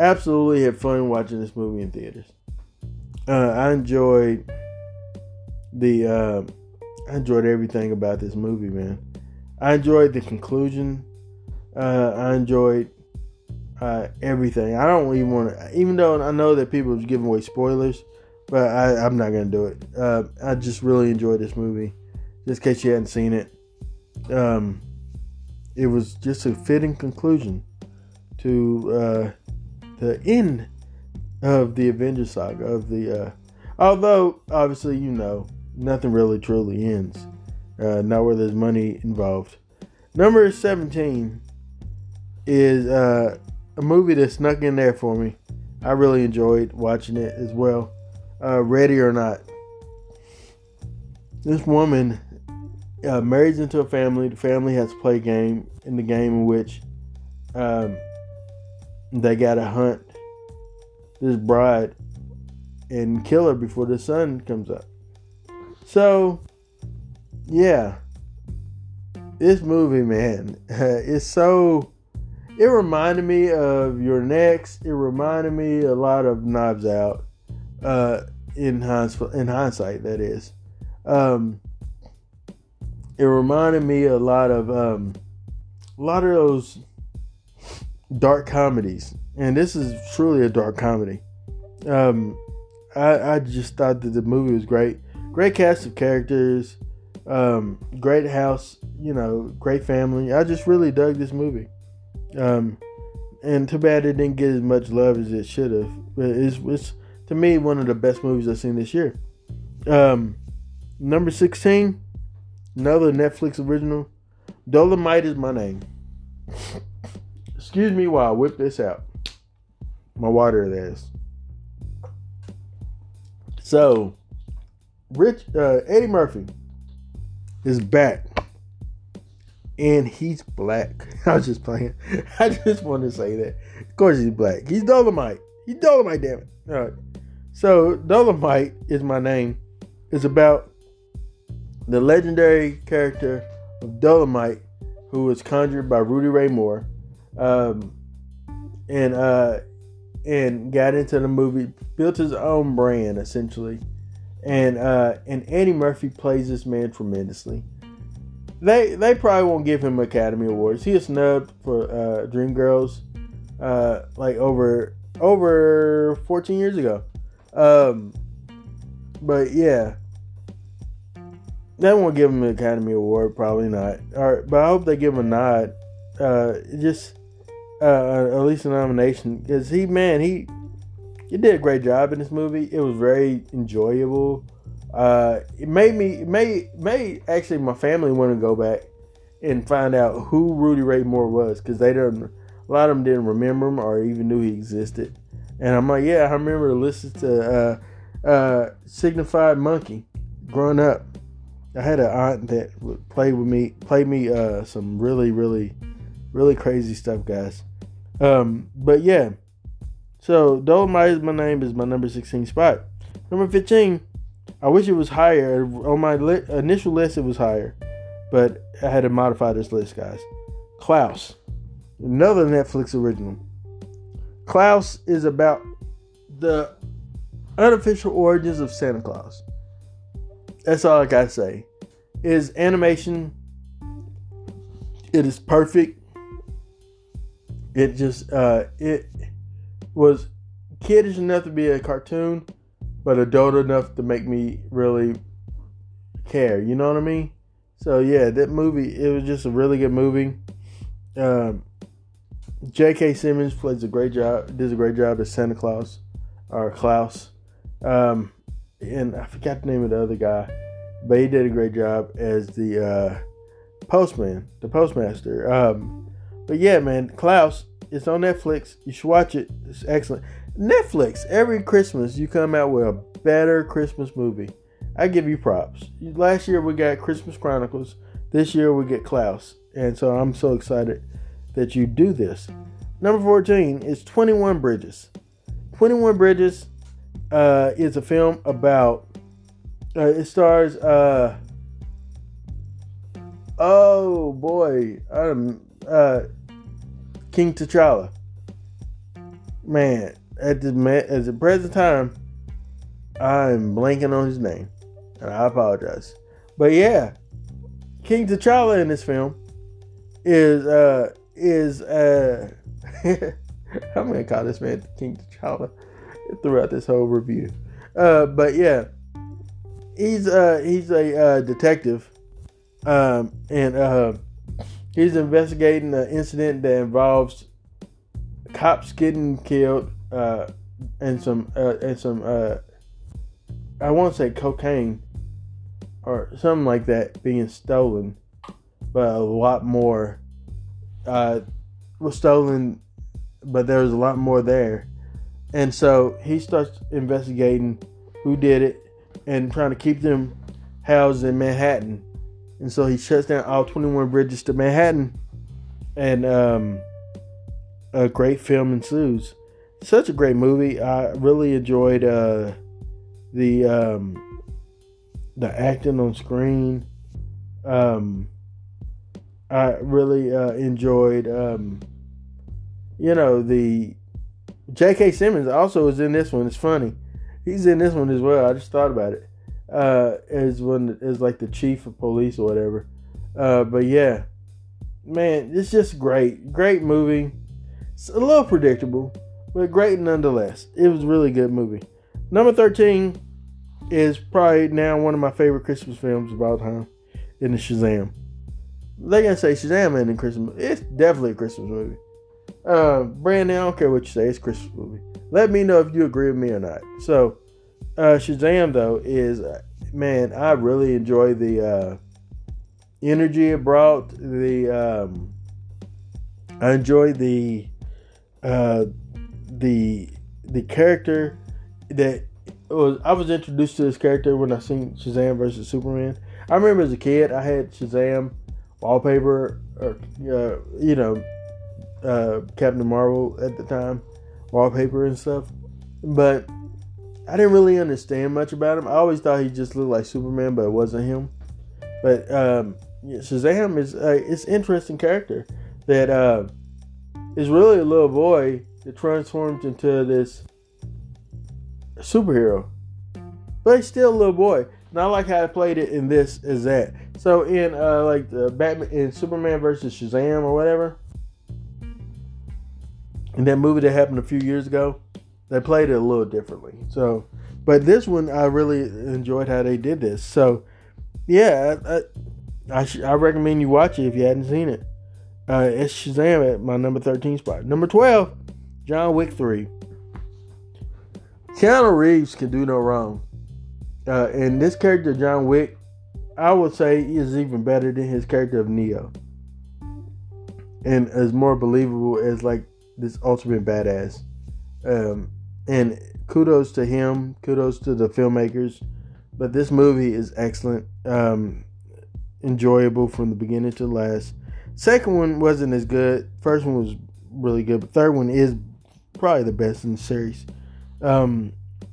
Absolutely had fun watching this movie in theaters. Uh, I enjoyed the uh, I enjoyed everything about this movie, man. I enjoyed the conclusion. Uh, I enjoyed uh, everything. I don't even want to, even though I know that people are giving away spoilers, but I, am not gonna do it. Uh, I just really enjoyed this movie. Just in case you hadn't seen it. Um, it was just a fitting conclusion to uh, the end of the Avengers saga of the. Uh, although obviously you know nothing really truly ends, uh, not where there's money involved. Number seventeen is uh, a movie that snuck in there for me. I really enjoyed watching it as well. Uh, Ready or Not. This woman uh, marries into a family. The family has to play a game in the game in which um, they got to hunt this bride and kill her before the sun comes up. So, yeah, this movie, man, (laughs) it's so. It reminded me of You're Next. It reminded me a lot of Knives Out. Uh, in hindsight, in hindsight, that is. Um, it reminded me a lot of um, a lot of those dark comedies, and this is truly a dark comedy. Um, I, I just thought that the movie was great. Great cast of characters, um, great house, you know, great family. I just really dug this movie. Um, and too bad it didn't get as much love as it should have. It's, it's to me one of the best movies I've seen this year. Um, number sixteen, Another Netflix original. Dolomite is my name. (laughs) Excuse me while I whip this out. My water, is. So, Rich uh, Eddie Murphy is back, and he's black. (laughs) I was just playing. (laughs) I just wanted to say that. Of course, he's black. He's Dolomite. He's Dolomite. Damn it. All right. So, Dolomite is my name. It's about the legendary character of Dolomite, who was conjured by Rudy Ray Moore, um, and uh, and got into the movie, built his own brand essentially, and uh, and Eddie Murphy plays this man tremendously. They they probably won't give him Academy Awards. He is snubbed for uh, Dreamgirls, uh, like over over 14 years ago. Um, but yeah, they won't give him an Academy Award, probably not. All right, but I hope they give him a nod. Uh, just uh, uh, at least a nomination because he, man, he he did a great job in this movie. It was very enjoyable. Uh, it made me it made made actually my family want to go back and find out who Rudy Ray Moore was because they didn't. A lot of them didn't remember him or even knew he existed. And I'm like, yeah, I remember listening to uh, uh, Signifying Monkey growing up. I had an aunt that would play with me, play me uh, some really, really, really crazy stuff, guys. Um, but yeah, so Dolomite is my name is my number sixteen spot. Number fifteen, I wish it was higher on my li- initial list. It was higher, but I had to modify this list, guys. Klaus, another Netflix original. Klaus is about the unofficial origins of Santa Claus. That's all I gotta say. Is animation. It is perfect. It just uh, it was kiddish enough to be a cartoon, but adult enough to make me really care. You know what I mean? So yeah, that movie it was just a really good movie. Um, J.K. Simmons plays a great job. Does a great job as Santa Claus or Klaus. Um, and I forgot the name of the other guy, but he did a great job as the uh, postman, the postmaster. Um, but yeah, man, Klaus, it's on Netflix. You should watch it. It's excellent. Netflix, every Christmas you come out with a better Christmas movie. I give you props. Last year we got Christmas Chronicles. This year we get Klaus. And so I'm so excited that you do this. Number 14 is 21 Bridges. 21 Bridges uh, is a film about. Uh, it stars. Uh, oh boy, um, uh, King T'Challa. Man, at the at the present time, I'm blanking on his name, and I apologize. But yeah, King T'Challa in this film is uh is uh I'm gonna call this man King T'Challa throughout this whole review. Uh, but yeah, he's uh, he's a uh, detective, um, and uh, he's investigating an incident that involves cops getting killed, uh, and some uh, and some uh, I won't say cocaine or something like that being stolen, but a lot more uh, was stolen, but there was a lot more there, and so he starts investigating who did it and trying to keep them housed in Manhattan, and so he shuts down all 21 bridges to Manhattan, and um, a great film ensues. Such a great movie. I really enjoyed uh, the um, the acting on screen. Um, I really uh, enjoyed, um, you know, the J.K. Simmons also is in this one. It's funny, he's in this one as well. I just thought about it. Uh, as one as like the chief of police or whatever. Uh, but yeah, man, it's just great, great movie. It's a little predictable, but great nonetheless. It was really good movie. Number thirteen is probably now one of my favorite Christmas films of all time. In the Shazam. They're gonna say Shazam ain't a Christmas. It's definitely a Christmas movie. Uh, Brandon, I don't care what you say. It's Christmas movie. Let me know if you agree with me or not. So, uh, Shazam though is man, I really enjoy the uh, energy it brought. The um, I enjoy the uh, the the character that was. I was introduced to this character when I seen Shazam versus Superman. I remember as a kid, I had Shazam wallpaper, or uh, you know, uh, Captain Marvel at the time, wallpaper and stuff. But I didn't really understand much about him. I always thought he just looked like Superman, but it wasn't him. But um, yeah, Shazam is uh, it's interesting character that uh, is really a little boy that transforms into this superhero, but he's still a little boy. Not like how I played it in this is that. So in uh, like the Batman in Superman versus Shazam or whatever, in that movie that happened a few years ago, they played it a little differently. So, but this one I really enjoyed how they did this. So, yeah, I I, I, I recommend you watch it if you hadn't seen it. Uh, it's Shazam at my number thirteen spot. Number twelve, John Wick three. Keanu Reeves can do no wrong. Uh, and this character, John Wick, I would say is even better than his character of Neo. And is more believable as like this ultimate badass. Um, and kudos to him, kudos to the filmmakers. But this movie is excellent, um, enjoyable from the beginning to the last. Second one wasn't as good. First one was really good, but third one is probably the best in the series. Um,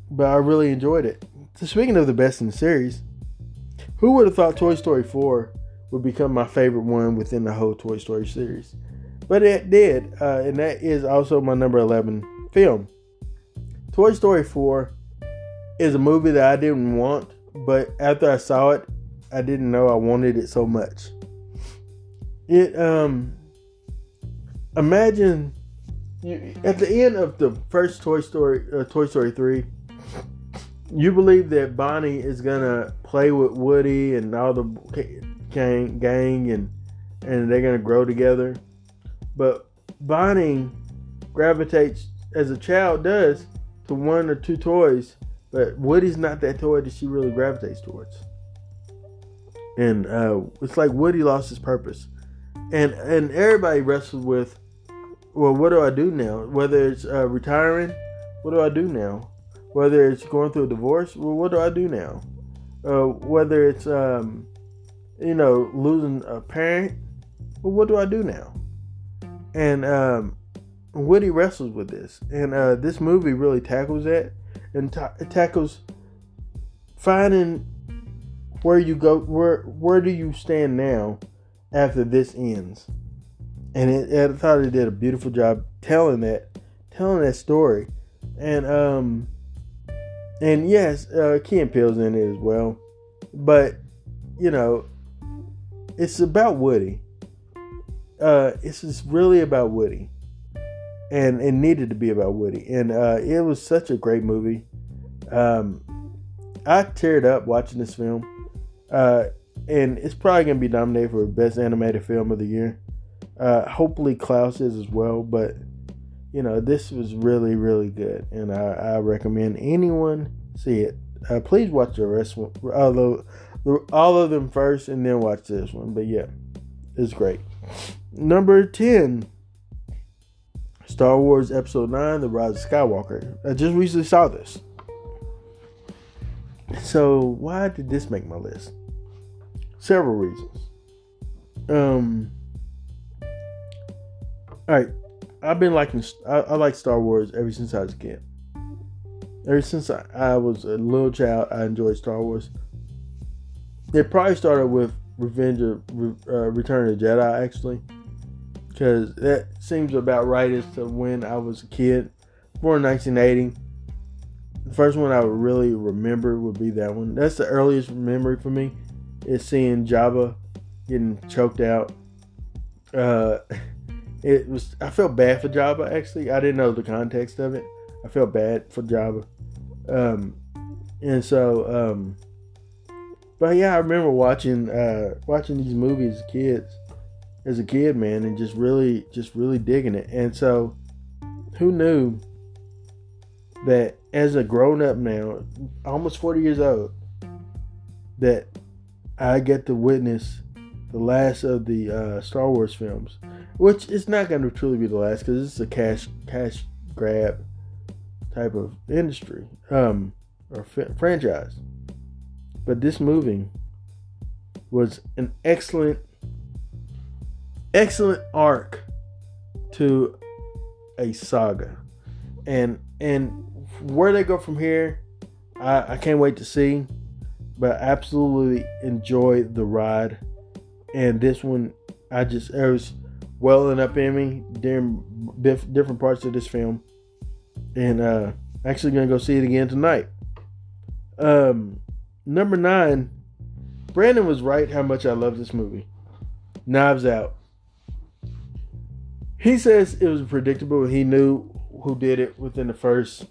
but I really enjoyed it. So speaking of the best in the series, who would have thought Toy Story 4 would become my favorite one within the whole Toy Story series? But it did, uh, and that is also my number 11 film. Toy Story 4 is a movie that I didn't want, but after I saw it, I didn't know I wanted it so much. It um imagine at the end of the first Toy Story, uh, Toy Story 3, you believe that Bonnie is gonna play with Woody and all the gang, gang and and they're gonna grow together. But Bonnie gravitates as a child does to one or two toys, but Woody's not that toy that she really gravitates towards. And uh, it's like Woody lost his purpose, and and everybody wrestles with, well, what do I do now? Whether it's uh, retiring, what do I do now? Whether it's going through a divorce, well, what do I do now? Uh, whether it's um, you know losing a parent, well, what do I do now? And um, Woody wrestles with this, and uh, this movie really tackles that, and ta- tackles finding where you go, where where do you stand now after this ends, and it, I thought it did a beautiful job telling that, telling that story, and um, and yes, uh, Key and Peele's in it as well, but you know, it's about Woody. Uh, it's just really about Woody and it needed to be about Woody. And uh, it was such a great movie. Um, I teared up watching this film, uh, and it's probably gonna be nominated for best animated film of the year. Uh, hopefully, Klaus is as well, but you know, this was really, really good, and I, I recommend anyone see it. Uh, please watch the rest, of, all of them first, and then watch this one. But yeah, it's great. Number ten, Star Wars Episode Nine: The Rise of Skywalker. I just recently saw this. So why did this make my list? Several reasons. Um. All right, I've been liking. I, I like Star Wars ever since I was a kid. Ever since I, I was a little child, I enjoyed Star Wars. It probably started with Revenge of uh, Return of the Jedi, actually, because that seems about right as to when I was a kid. Born in 1980. The first one I would really remember would be that one. That's the earliest memory for me. Is seeing Jabba getting choked out. Uh, (laughs) it was I felt bad for Jabba actually. I didn't know the context of it. I felt bad for Jabba. Um, and so um, but yeah, I remember watching uh, watching these movies as kids as a kid, man, and just really just really digging it. And so who knew that as a grown up now, almost 40 years old, that I get to witness the last of the uh, Star Wars films which is not going to truly be the last because it's a cash cash grab type of industry um, or f- franchise. But this movie was an excellent, excellent arc to a saga, and and where they go from here, I, I can't wait to see. But I absolutely enjoy the ride, and this one I just it was welling up in me during different parts of this film, and uh, actually gonna go see it again tonight. Um, number nine, Brandon was right how much I love this movie. Knives Out. He says it was predictable. He knew who did it within the first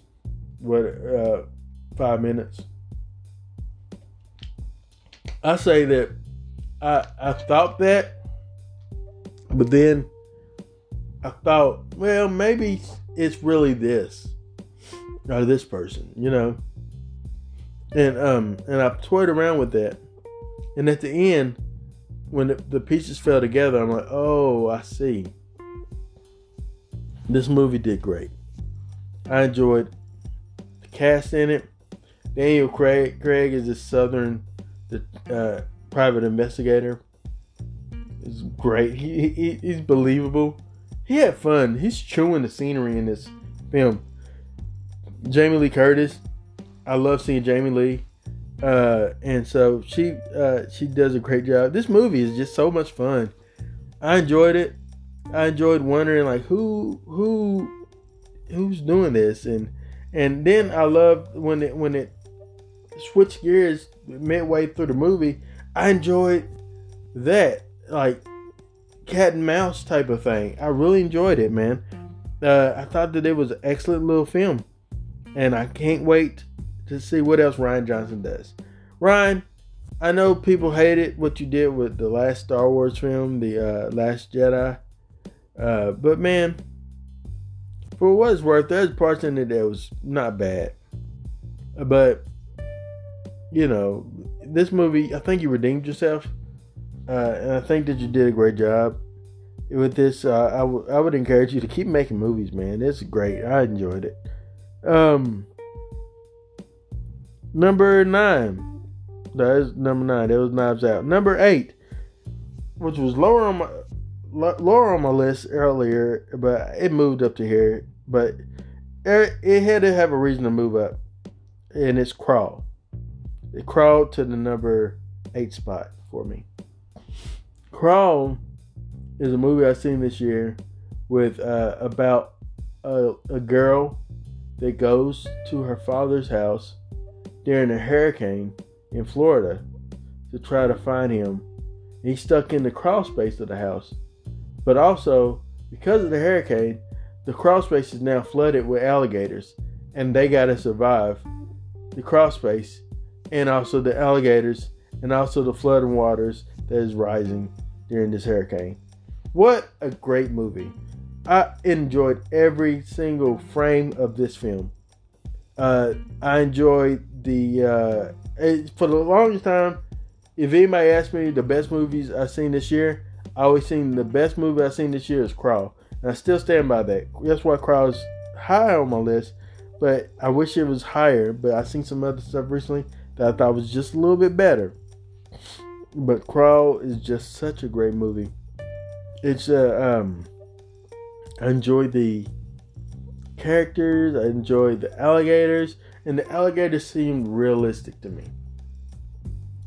what uh, five minutes. I say that I I thought that but then I thought, well, maybe it's really this or this person, you know. And um and I toyed around with that. And at the end, when the, the pieces fell together, I'm like, oh, I see. This movie did great. I enjoyed the cast in it. Daniel Craig Craig is a southern the uh, private investigator is great. He, he he's believable. He had fun. He's chewing the scenery in this film. Jamie Lee Curtis, I love seeing Jamie Lee, uh, and so she uh, she does a great job. This movie is just so much fun. I enjoyed it. I enjoyed wondering like who who who's doing this and and then I loved when it when it switched gears midway through the movie. I enjoyed that like cat and mouse type of thing. I really enjoyed it, man. Uh, I thought that it was an excellent little film, and I can't wait to see what else Rian Johnson does. Ryan, I know people hated what you did with the last Star Wars film, the uh, Last Jedi, uh, but man, for what it's worth, there's parts in it that was not bad, but you know, this movie, I think you redeemed yourself. Uh, and I think that you did a great job with this. Uh, I, w- I would encourage you to keep making movies, man. It's great. I enjoyed it. Um, number nine. That is number nine. That was Knives Out. Number eight, which was lower on my lower on my list earlier, but it moved up to here. But it had to have a reason to move up, and it's Crawl. It crawled to the number eight spot for me. Crawl is a movie I've seen this year with uh, about a, a girl that goes to her father's house during a hurricane in Florida to try to find him. He's stuck in the crawl space of the house. But also, because of the hurricane, the crawl space is now flooded with alligators, and they got to survive the crawl space and also the alligators and also the flooding waters that is rising during this hurricane. What a great movie. I enjoyed every single frame of this film. Uh, I enjoyed the uh, for the longest time. If anybody asked me the best movies I've seen this year, I always seen the best movie I've seen this year is Crawl, and I still stand by that. That's why Crawl is high on my list, but I wish it was higher. But I seen some other stuff recently that I thought was just a little bit better. But Crawl is just such a great movie. It's uh, um, I enjoy the characters. I enjoy the alligators, and the alligators seemed realistic to me.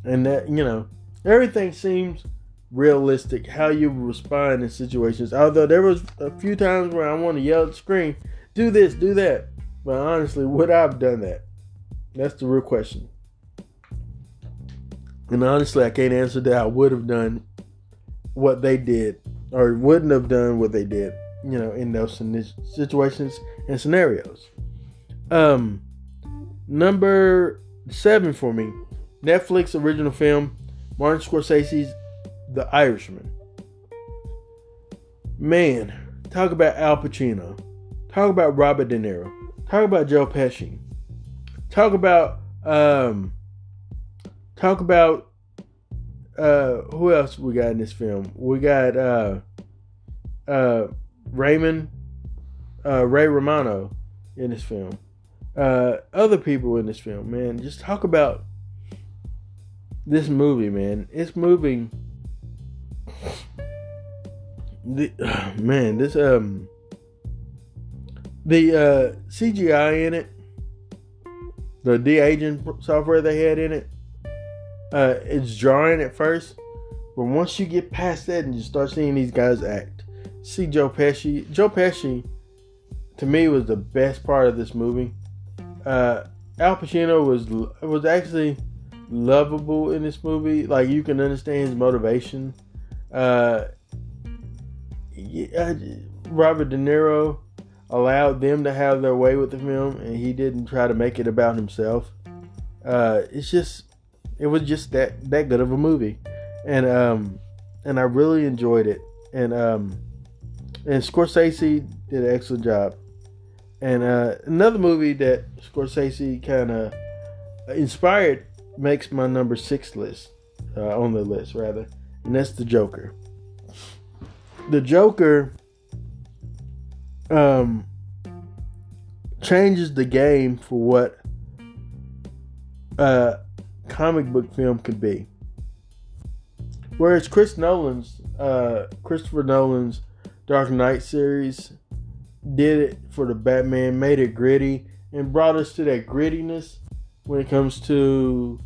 And that you know, everything seems realistic. How you respond in situations. Although there was a few times where I want to yell at the screen, "Do this, do that," but honestly, would I've done that? That's the real question. And honestly, I can't answer that. I would have done what they did, or wouldn't have done what they did you know, in those situations and scenarios. Um, number seven for me, Netflix original film, Martin Scorsese's The Irishman. Man, talk about Al Pacino, talk about Robert De Niro, talk about Joe Pesci, talk about um, talk about uh, who else we got in this film? We got uh, uh, Raymond, uh, Ray Romano in this film. Uh, other people in this film, man. Just talk about this movie, man. It's moving. The (sighs) man, this um, the uh, CGI in it, the de aging software they had in it, uh, it's jarring at first, but once you get past that and you start seeing these guys act, see Joe Pesci. Joe Pesci, to me, was the best part of this movie. Uh, Al Pacino was was actually lovable in this movie. Like you can understand his motivation. Uh, yeah, Robert De Niro allowed them to have their way with the film, and he didn't try to make it about himself. Uh, it's just, it was just that that good of a movie, and um, and I really enjoyed it. And um, and Scorsese did an excellent job. And uh, another movie that Scorsese kind of inspired makes my number six list uh, on the list rather, and that's the Joker. The Joker um, changes the game for what a comic book film could be. Whereas Chris Nolan's, uh, Christopher Nolan's Dark Knight series did it for the Batman, made it gritty, and brought us to that grittiness when it comes to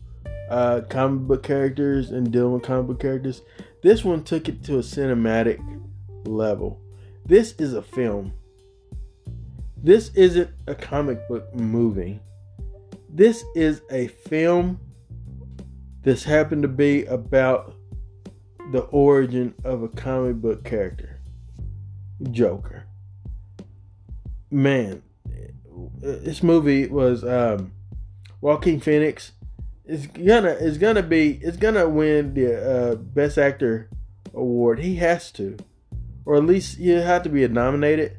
uh, comic book characters and dealing with comic book characters. This one took it to a cinematic level. This is a film. This isn't a comic book movie. This is a film This happened to be about the origin of a comic book character. Joker. Man, this movie was um, Joaquin Phoenix. It's gonna it's gonna be it's gonna win the uh, best actor award. He has to, or at least you have to be nominated.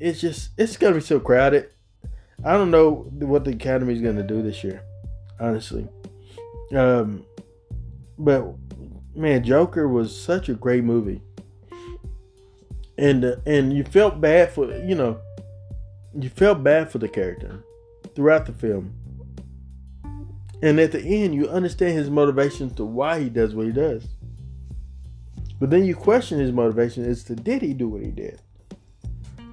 It's just it's gonna be so crowded. I don't know what the Academy is gonna do this year, honestly. Um, but man, Joker was such a great movie and uh, and you felt bad for you know you felt bad for the character throughout the film and at the end you understand his motivation to why he does what he does but then you question his motivation as to did he do what he did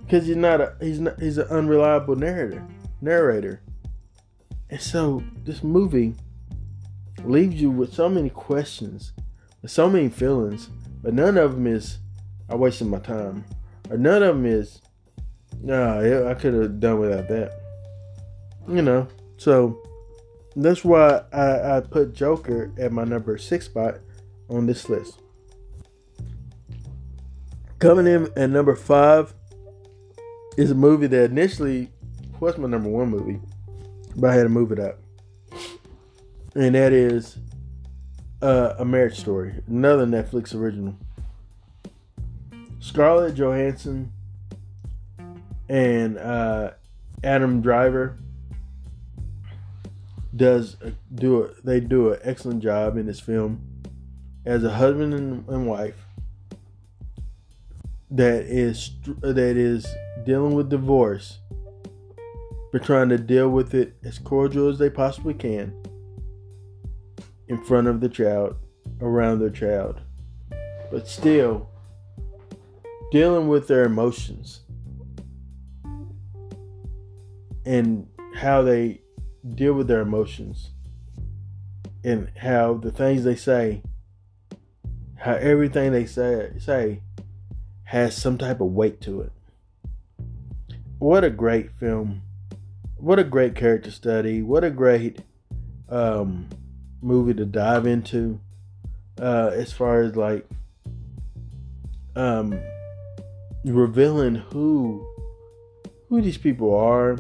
because he's not a he's not he's an unreliable narrator narrator and so this movie leaves you with so many questions with so many feelings but none of them is I wasted my time. Or none of them is, no, I could have done without that. You know, so that's why I, I put Joker at my number six spot on this list. Coming in at number five is a movie that initially was my number one movie, but I had to move it up. And that is uh, A Marriage Story, another Netflix original. Scarlett Johansson and uh, Adam Driver does do it. They do an excellent job in this film as a husband and, and wife that is that is dealing with divorce, but trying to deal with it as cordial as they possibly can in front of the child, around their child, but still dealing with their emotions and how they deal with their emotions and how the things they say, how everything they say say has some type of weight to it. What a great film. What a great character study. What a great um, movie to dive into uh, as far as like um, revealing who who these people are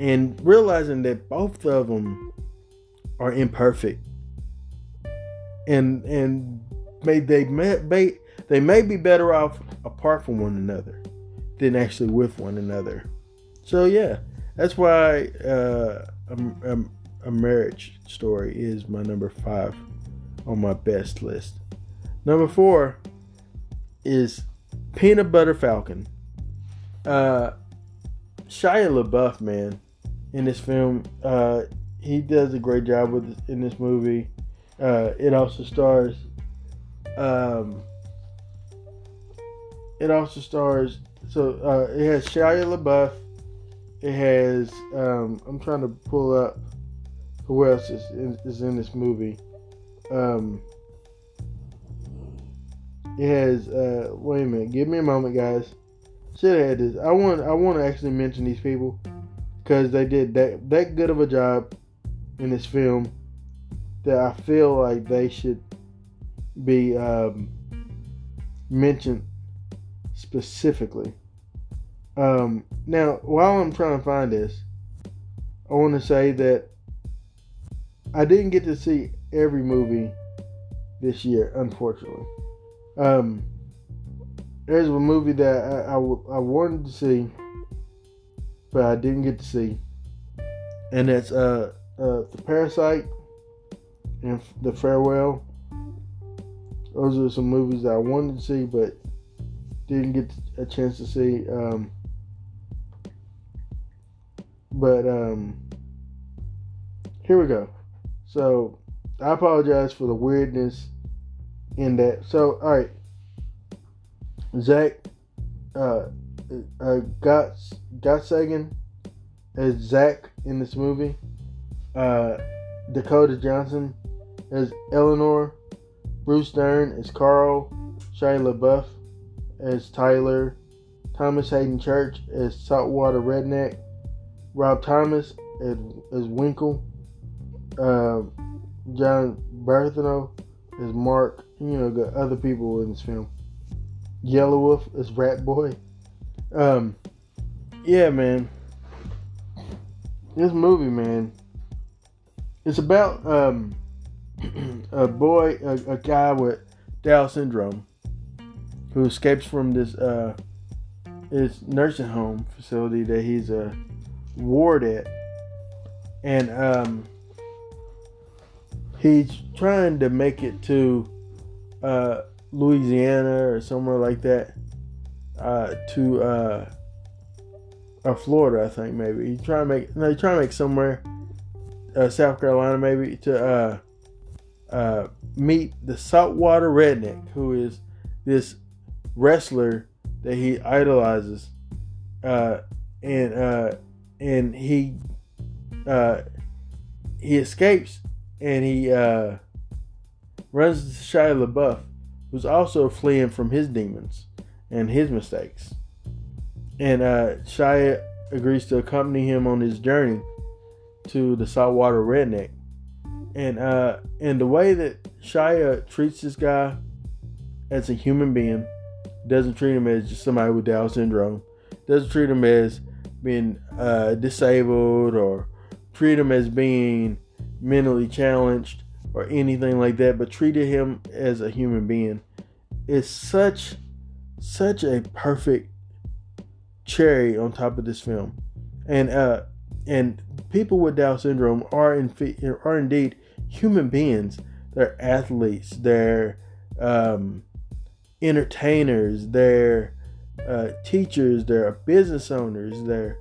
and realizing that both of them are imperfect. And and may they may, they may be better off apart from one another than actually with one another. So yeah that's why uh, a, a, a marriage story is my number five on my best list. Number four is peanut butter falcon. Uh shia labeouf man in this film. Uh, he does a great job with in this movie. Uh, it also stars. Um, it also stars. So uh, it has Shia LaBeouf. It has. Um, I'm trying to pull up who else is in, is in this movie. Um, it has. Uh, wait a minute. Give me a moment, guys. Should have had this. I want. I want to actually mention these people because they did that that good of a job in this film that I feel like they should be um, mentioned specifically. Um, now, while I'm trying to find this, I want to say that I didn't get to see every movie this year, unfortunately. Um, there's a movie that I, I, I wanted to see but I didn't get to see. And that's uh, uh, The Parasite and The Farewell. Those are some movies that I wanted to see, but didn't get a chance to see. Um, but um, here we go. So I apologize for the weirdness in that. So all right, Zach. Uh, uh, got Sagan as Zach in this movie. Uh, Dakota Johnson as Eleanor. Bruce Dern as Carl. Shia LaBeouf as Tyler. Thomas Haden Church as Saltwater Redneck. Rob Thomas as, as Winkle. Uh, Jon Bernthal as Mark. You know, got other people in this film. Yelawolf as Rat Boy. Um, yeah, man. This movie, man, it's about um (clears throat) a boy, a, a guy with Down syndrome, who escapes from this uh his nursing home facility that he's a ward at, and um he's trying to make it to uh Louisiana or somewhere like that uh, to uh, or Florida, I think maybe. He's try to make no, he's trying to make somewhere, uh, South Carolina maybe to uh, uh, meet the saltwater redneck, who is this wrestler that he idolizes, uh, and uh, and he uh, he escapes and he runs to Shia LaBeouf, who's also fleeing from his demons and his mistakes. And uh, Shia agrees to accompany him on his journey to the saltwater redneck. And uh, and the way that Shia treats this guy as a human being, doesn't treat him as just somebody with Down syndrome, doesn't treat him as being uh, disabled or treat him as being mentally challenged or anything like that, but treated him as a human being. It's such such a perfect cherry on top of this film, and uh, and people with Down syndrome are in are indeed human beings. They're athletes. They're um, entertainers. They're uh, teachers. They're business owners. They're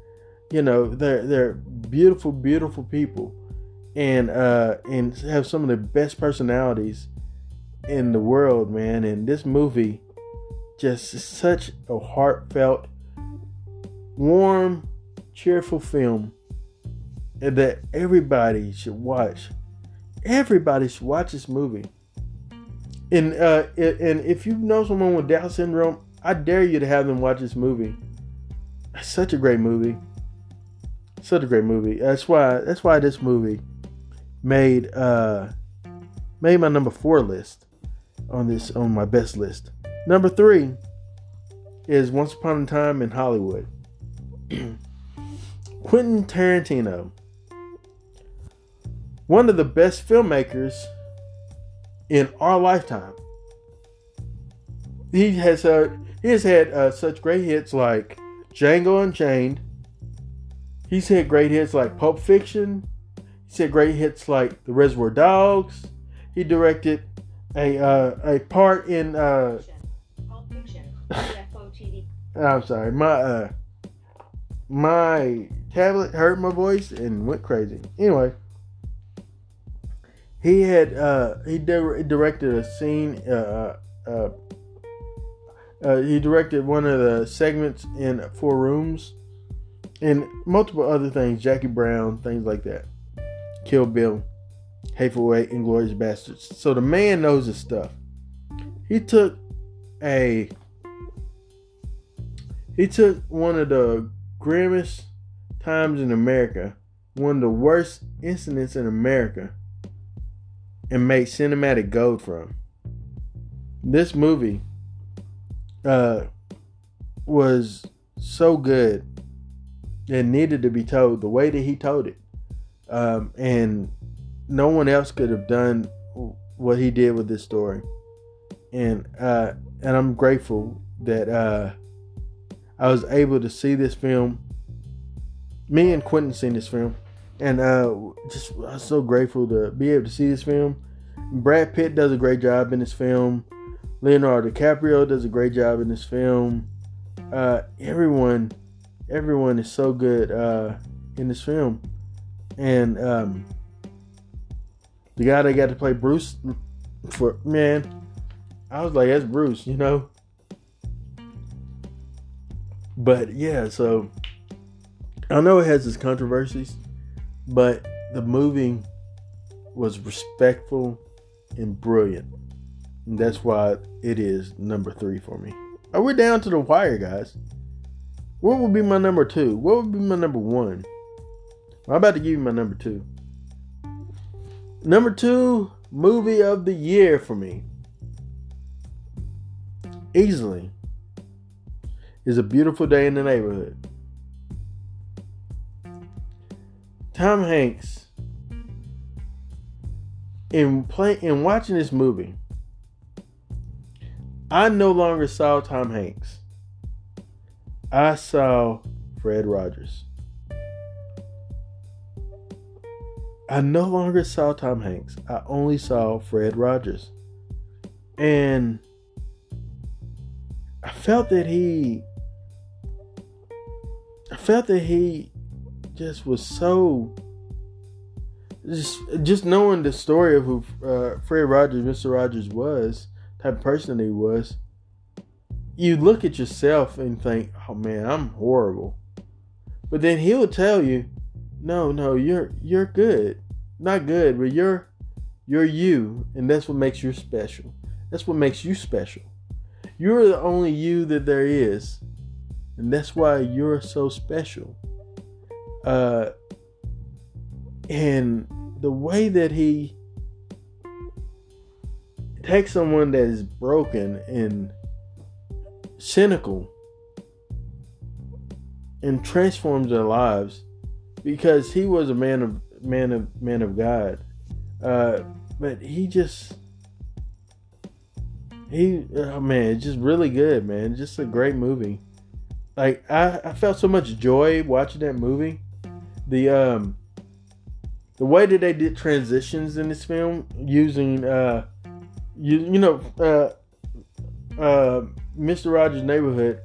you know they're they're beautiful, beautiful people, and uh, and have some of the best personalities in the world, man. And this movie just such a heartfelt, warm, cheerful film that everybody should watch. Everybody should watch this movie. And uh, and if you know someone with Down syndrome, I dare you to have them watch this movie. It's such a great movie. Such a great movie. That's why that's why this movie made uh made my number four list on this on my best list. Number three is Once Upon a Time in Hollywood. (clears throat) Quentin Tarantino, one of the best filmmakers in our lifetime. He has uh, he has had uh, such great hits like Django Unchained. He's had great hits like Pulp Fiction. He's had great hits like The Reservoir Dogs. He directed a uh, a part in. Uh, (laughs) I'm sorry, my uh, my tablet heard my voice and went crazy. Anyway, he had uh, he di- directed a scene. Uh, uh, uh, uh, he directed one of the segments in Four Rooms, and multiple other things. Jackie Brown, things like that. Kill Bill. Hateful Eight, Inglourious Basterds. So the man knows his stuff. He took a he took one of the grimmest times in America, one of the worst incidents in America, and made cinematic gold from. This movie uh, was so good and needed to be told the way that he told it. Um, and no one else could have done what he did with this story, and uh, and I'm grateful that uh, I was able to see this film. Me and Quentin seen this film, and uh, just I'm so grateful to be able to see this film. Brad Pitt does a great job in this film. Leonardo DiCaprio does a great job in this film. Uh, everyone, everyone is so good uh, in this film, and um, the guy that got to play Bruce for man, I was like, that's Bruce, you know. But yeah, so I know it has its controversies, but the movie was respectful and brilliant. And that's why it is number three for me. Oh, Are we down to the wire, guys? What would be my number two? What would be my number one? I'm about to give you my number two. Number two movie of the year for me, easily, is A Beautiful Day in the Neighborhood. Tom Hanks in play in watching this movie, I no longer saw Tom Hanks. I saw Fred Rogers. I no longer saw Tom Hanks. I only saw Fred Rogers. And I felt that he felt that he just was so just just knowing the story of who uh, Fred Rogers, Mr. Rogers was, type of person that he was, you look at yourself and think, "Oh man, I'm horrible," but then he'll tell you, no, no, you're you're good. Not good, but you're you're you, and that's what makes you special. That's what makes you special. You're the only you that there is. And that's why you're so special. Uh and the way that he takes someone that is broken and cynical and transforms their lives because he was a man of man of man of God. Uh, but he just he oh man, it's just really good, man. Just a great movie. Like I, I felt so much joy watching that movie. The um the way that they did transitions in this film using uh you you know uh uh Mr. Rogers' Neighborhood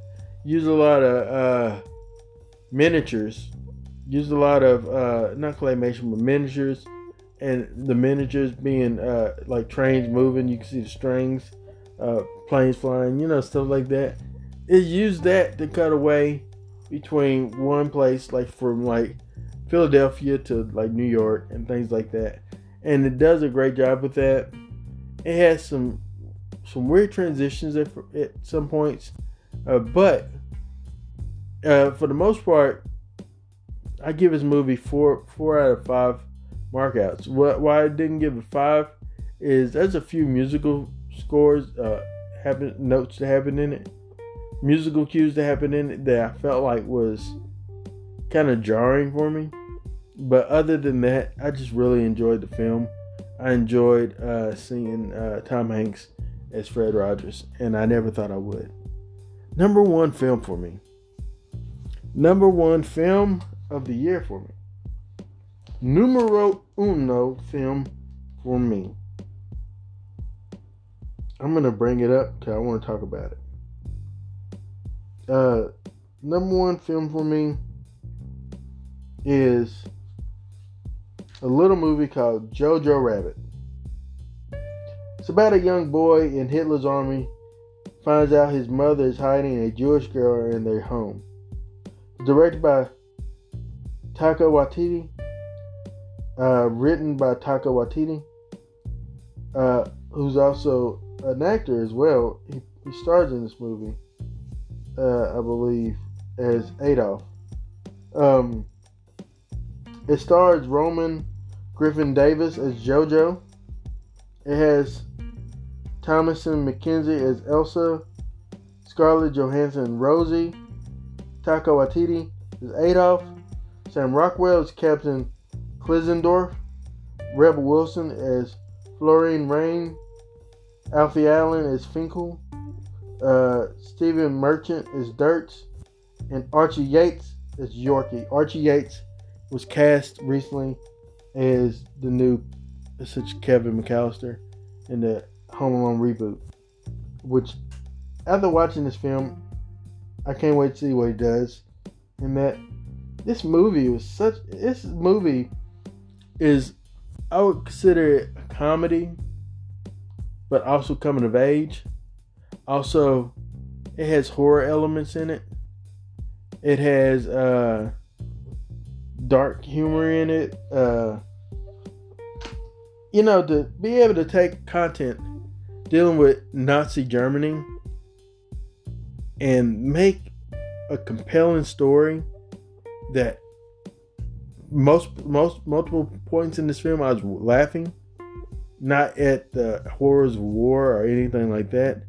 used a lot of uh miniatures, used a lot of uh not claymation but miniatures, and the miniatures being uh like trains moving. You can see the strings, uh planes flying, you know stuff like that. It used that to cut away between one place like from like Philadelphia to like New York and things like that. And it does a great job with that. It has some some weird transitions at, at some points, uh, but uh, for the most part, I give this movie four four out of five markouts. What why I didn't give it five is there's a few musical scores uh, happen notes that happen in it, musical cues that happened in it that I felt like was kind of jarring for me. But other than that, I just really enjoyed the film. I enjoyed uh, seeing uh, Tom Hanks as Fred Rogers, and I never thought I would. Number one film for me. Number one film of the year for me. Numero uno film for me. I'm gonna bring it up because I want to talk about it. Uh, number one film for me is a little movie called Jojo Rabbit. It's about a young boy in Hitler's army finds out his mother is hiding a Jewish girl in their home. Directed by Taika Waititi, uh, written by Taika Waititi, uh, who's also an actor as well. He, he stars in this movie, uh, I believe, as Adolf. Um, it stars Roman Griffin Davis as JoJo. It has Thomasin McKenzie as Elsa, Scarlett Johansson Rosie, Taika Waititi as Adolf, Sam Rockwell as Captain Klenzendorf, Rebel Wilson as Florian Rain, Alfie Allen as Finkel, uh, Stephen Merchant is Dirts, and Archie Yates is Yorkie. Archie Yates was cast recently as the new such Kevin McAllister in the Home Alone reboot. Which, after watching this film, I can't wait to see what he does. And that this movie was such. This movie is, I would consider it a comedy, but also coming of age. Also, it has horror elements in it. It has uh, dark humor in it. Uh, you know, to be able to take content dealing with Nazi Germany and make a compelling story that most most multiple points in this film I was laughing, not at the horrors of war or anything like that,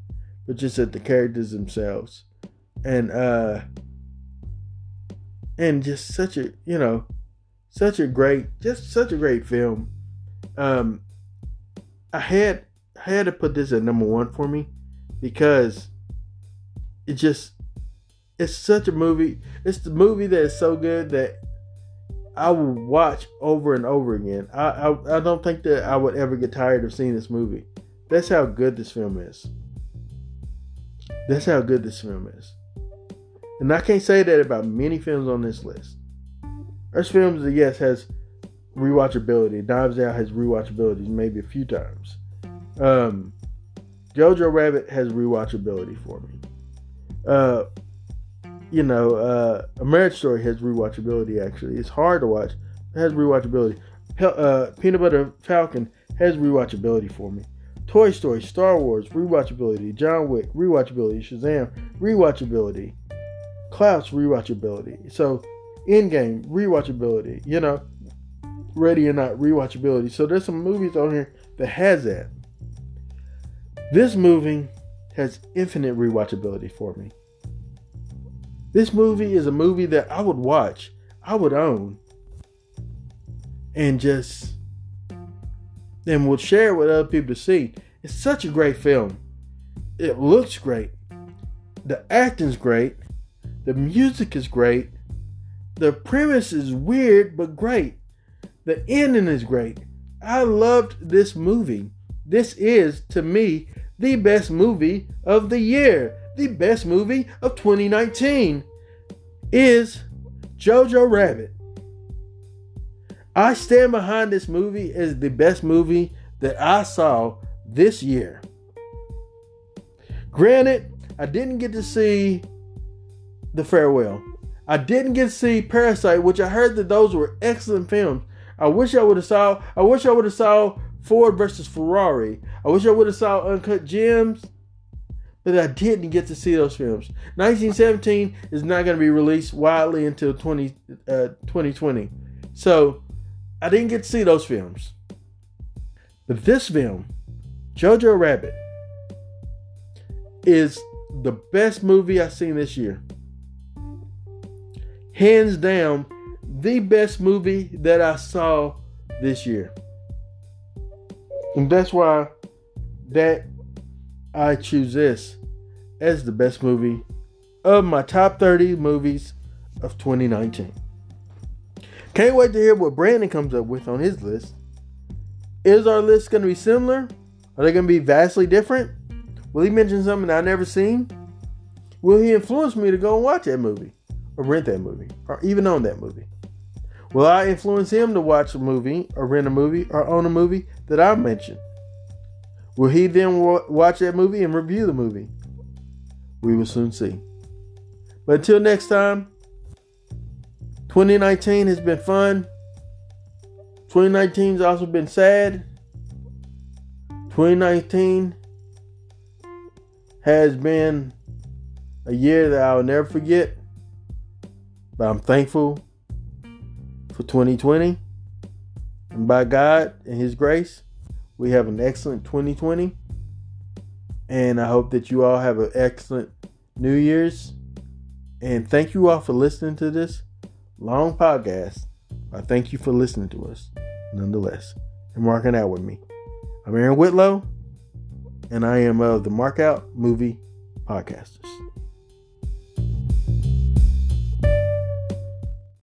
but just at the characters themselves, and uh, and just such a you know, such a great, just such a great film. Um, I had I had to put this at number one for me because it just it's such a movie. It's the movie that is so good that I will watch over and over again. I, I I don't think that I would ever get tired of seeing this movie. That's how good this film is. That's how good this film is. And I can't say that about many films on this list. There's films yes has rewatchability. Knives Out has rewatchability maybe a few times. Um, Jojo Rabbit has rewatchability for me. Uh, you know, uh, A Marriage Story has rewatchability. Actually, it's hard to watch. It has rewatchability. Uh, Peanut Butter Falcon has rewatchability for me. Toy Story, Star Wars, rewatchability. John Wick, rewatchability. Shazam, rewatchability. Klaus, rewatchability. So, Endgame, rewatchability. You know, Ready or Not, rewatchability. So there's some movies on here that has that. This movie has infinite rewatchability for me. This movie is a movie that I would watch, I would own, and just then would share with other people to see. It's such a great film. It looks great. The acting's great. The music is great. The premise is weird but great. The ending is great. I loved this movie. This is, to me, the best movie of the year. The best movie of 2019 is Jojo Rabbit. I stand behind this movie as the best movie that I saw this year. Granted, I didn't get to see The Farewell. I didn't get to see Parasite, which I heard that those were excellent films. I wish I would have saw. I wish I would have saw Ford versus Ferrari. I wish I would have saw Uncut Gems, but I didn't get to see those films. 1917 is not going to be released widely until 20, uh, 2020, so I didn't get to see those films. But this film, Jojo Rabbit, is the best movie I've seen this year. Hands down, the best movie that I saw this year. And that's why that I choose this as the best movie of my top 30 movies of 2019. Can't wait to hear what Brandon comes up with on his list. Is our list going to be similar? Are they going to be vastly different? Will he mention something I've never seen? Will he influence me to go and watch that movie? Or rent that movie? Or even own that movie? Will I influence him to watch a movie or rent a movie or own a movie that I mentioned? Will he then watch that movie and review the movie? We will soon see. But until next time, 2019 has been fun. 2019 has also been sad. 2019 has been a year that I'll never forget. But I'm thankful for 2020. And by God and His grace, we have an excellent 2020. And I hope that you all have an excellent New Year's. And thank you all for listening to this long podcast. I thank you for listening to us nonetheless and marking out with me. I'm Aaron Whitlow, and I am of the Mark Out Movie Podcasters.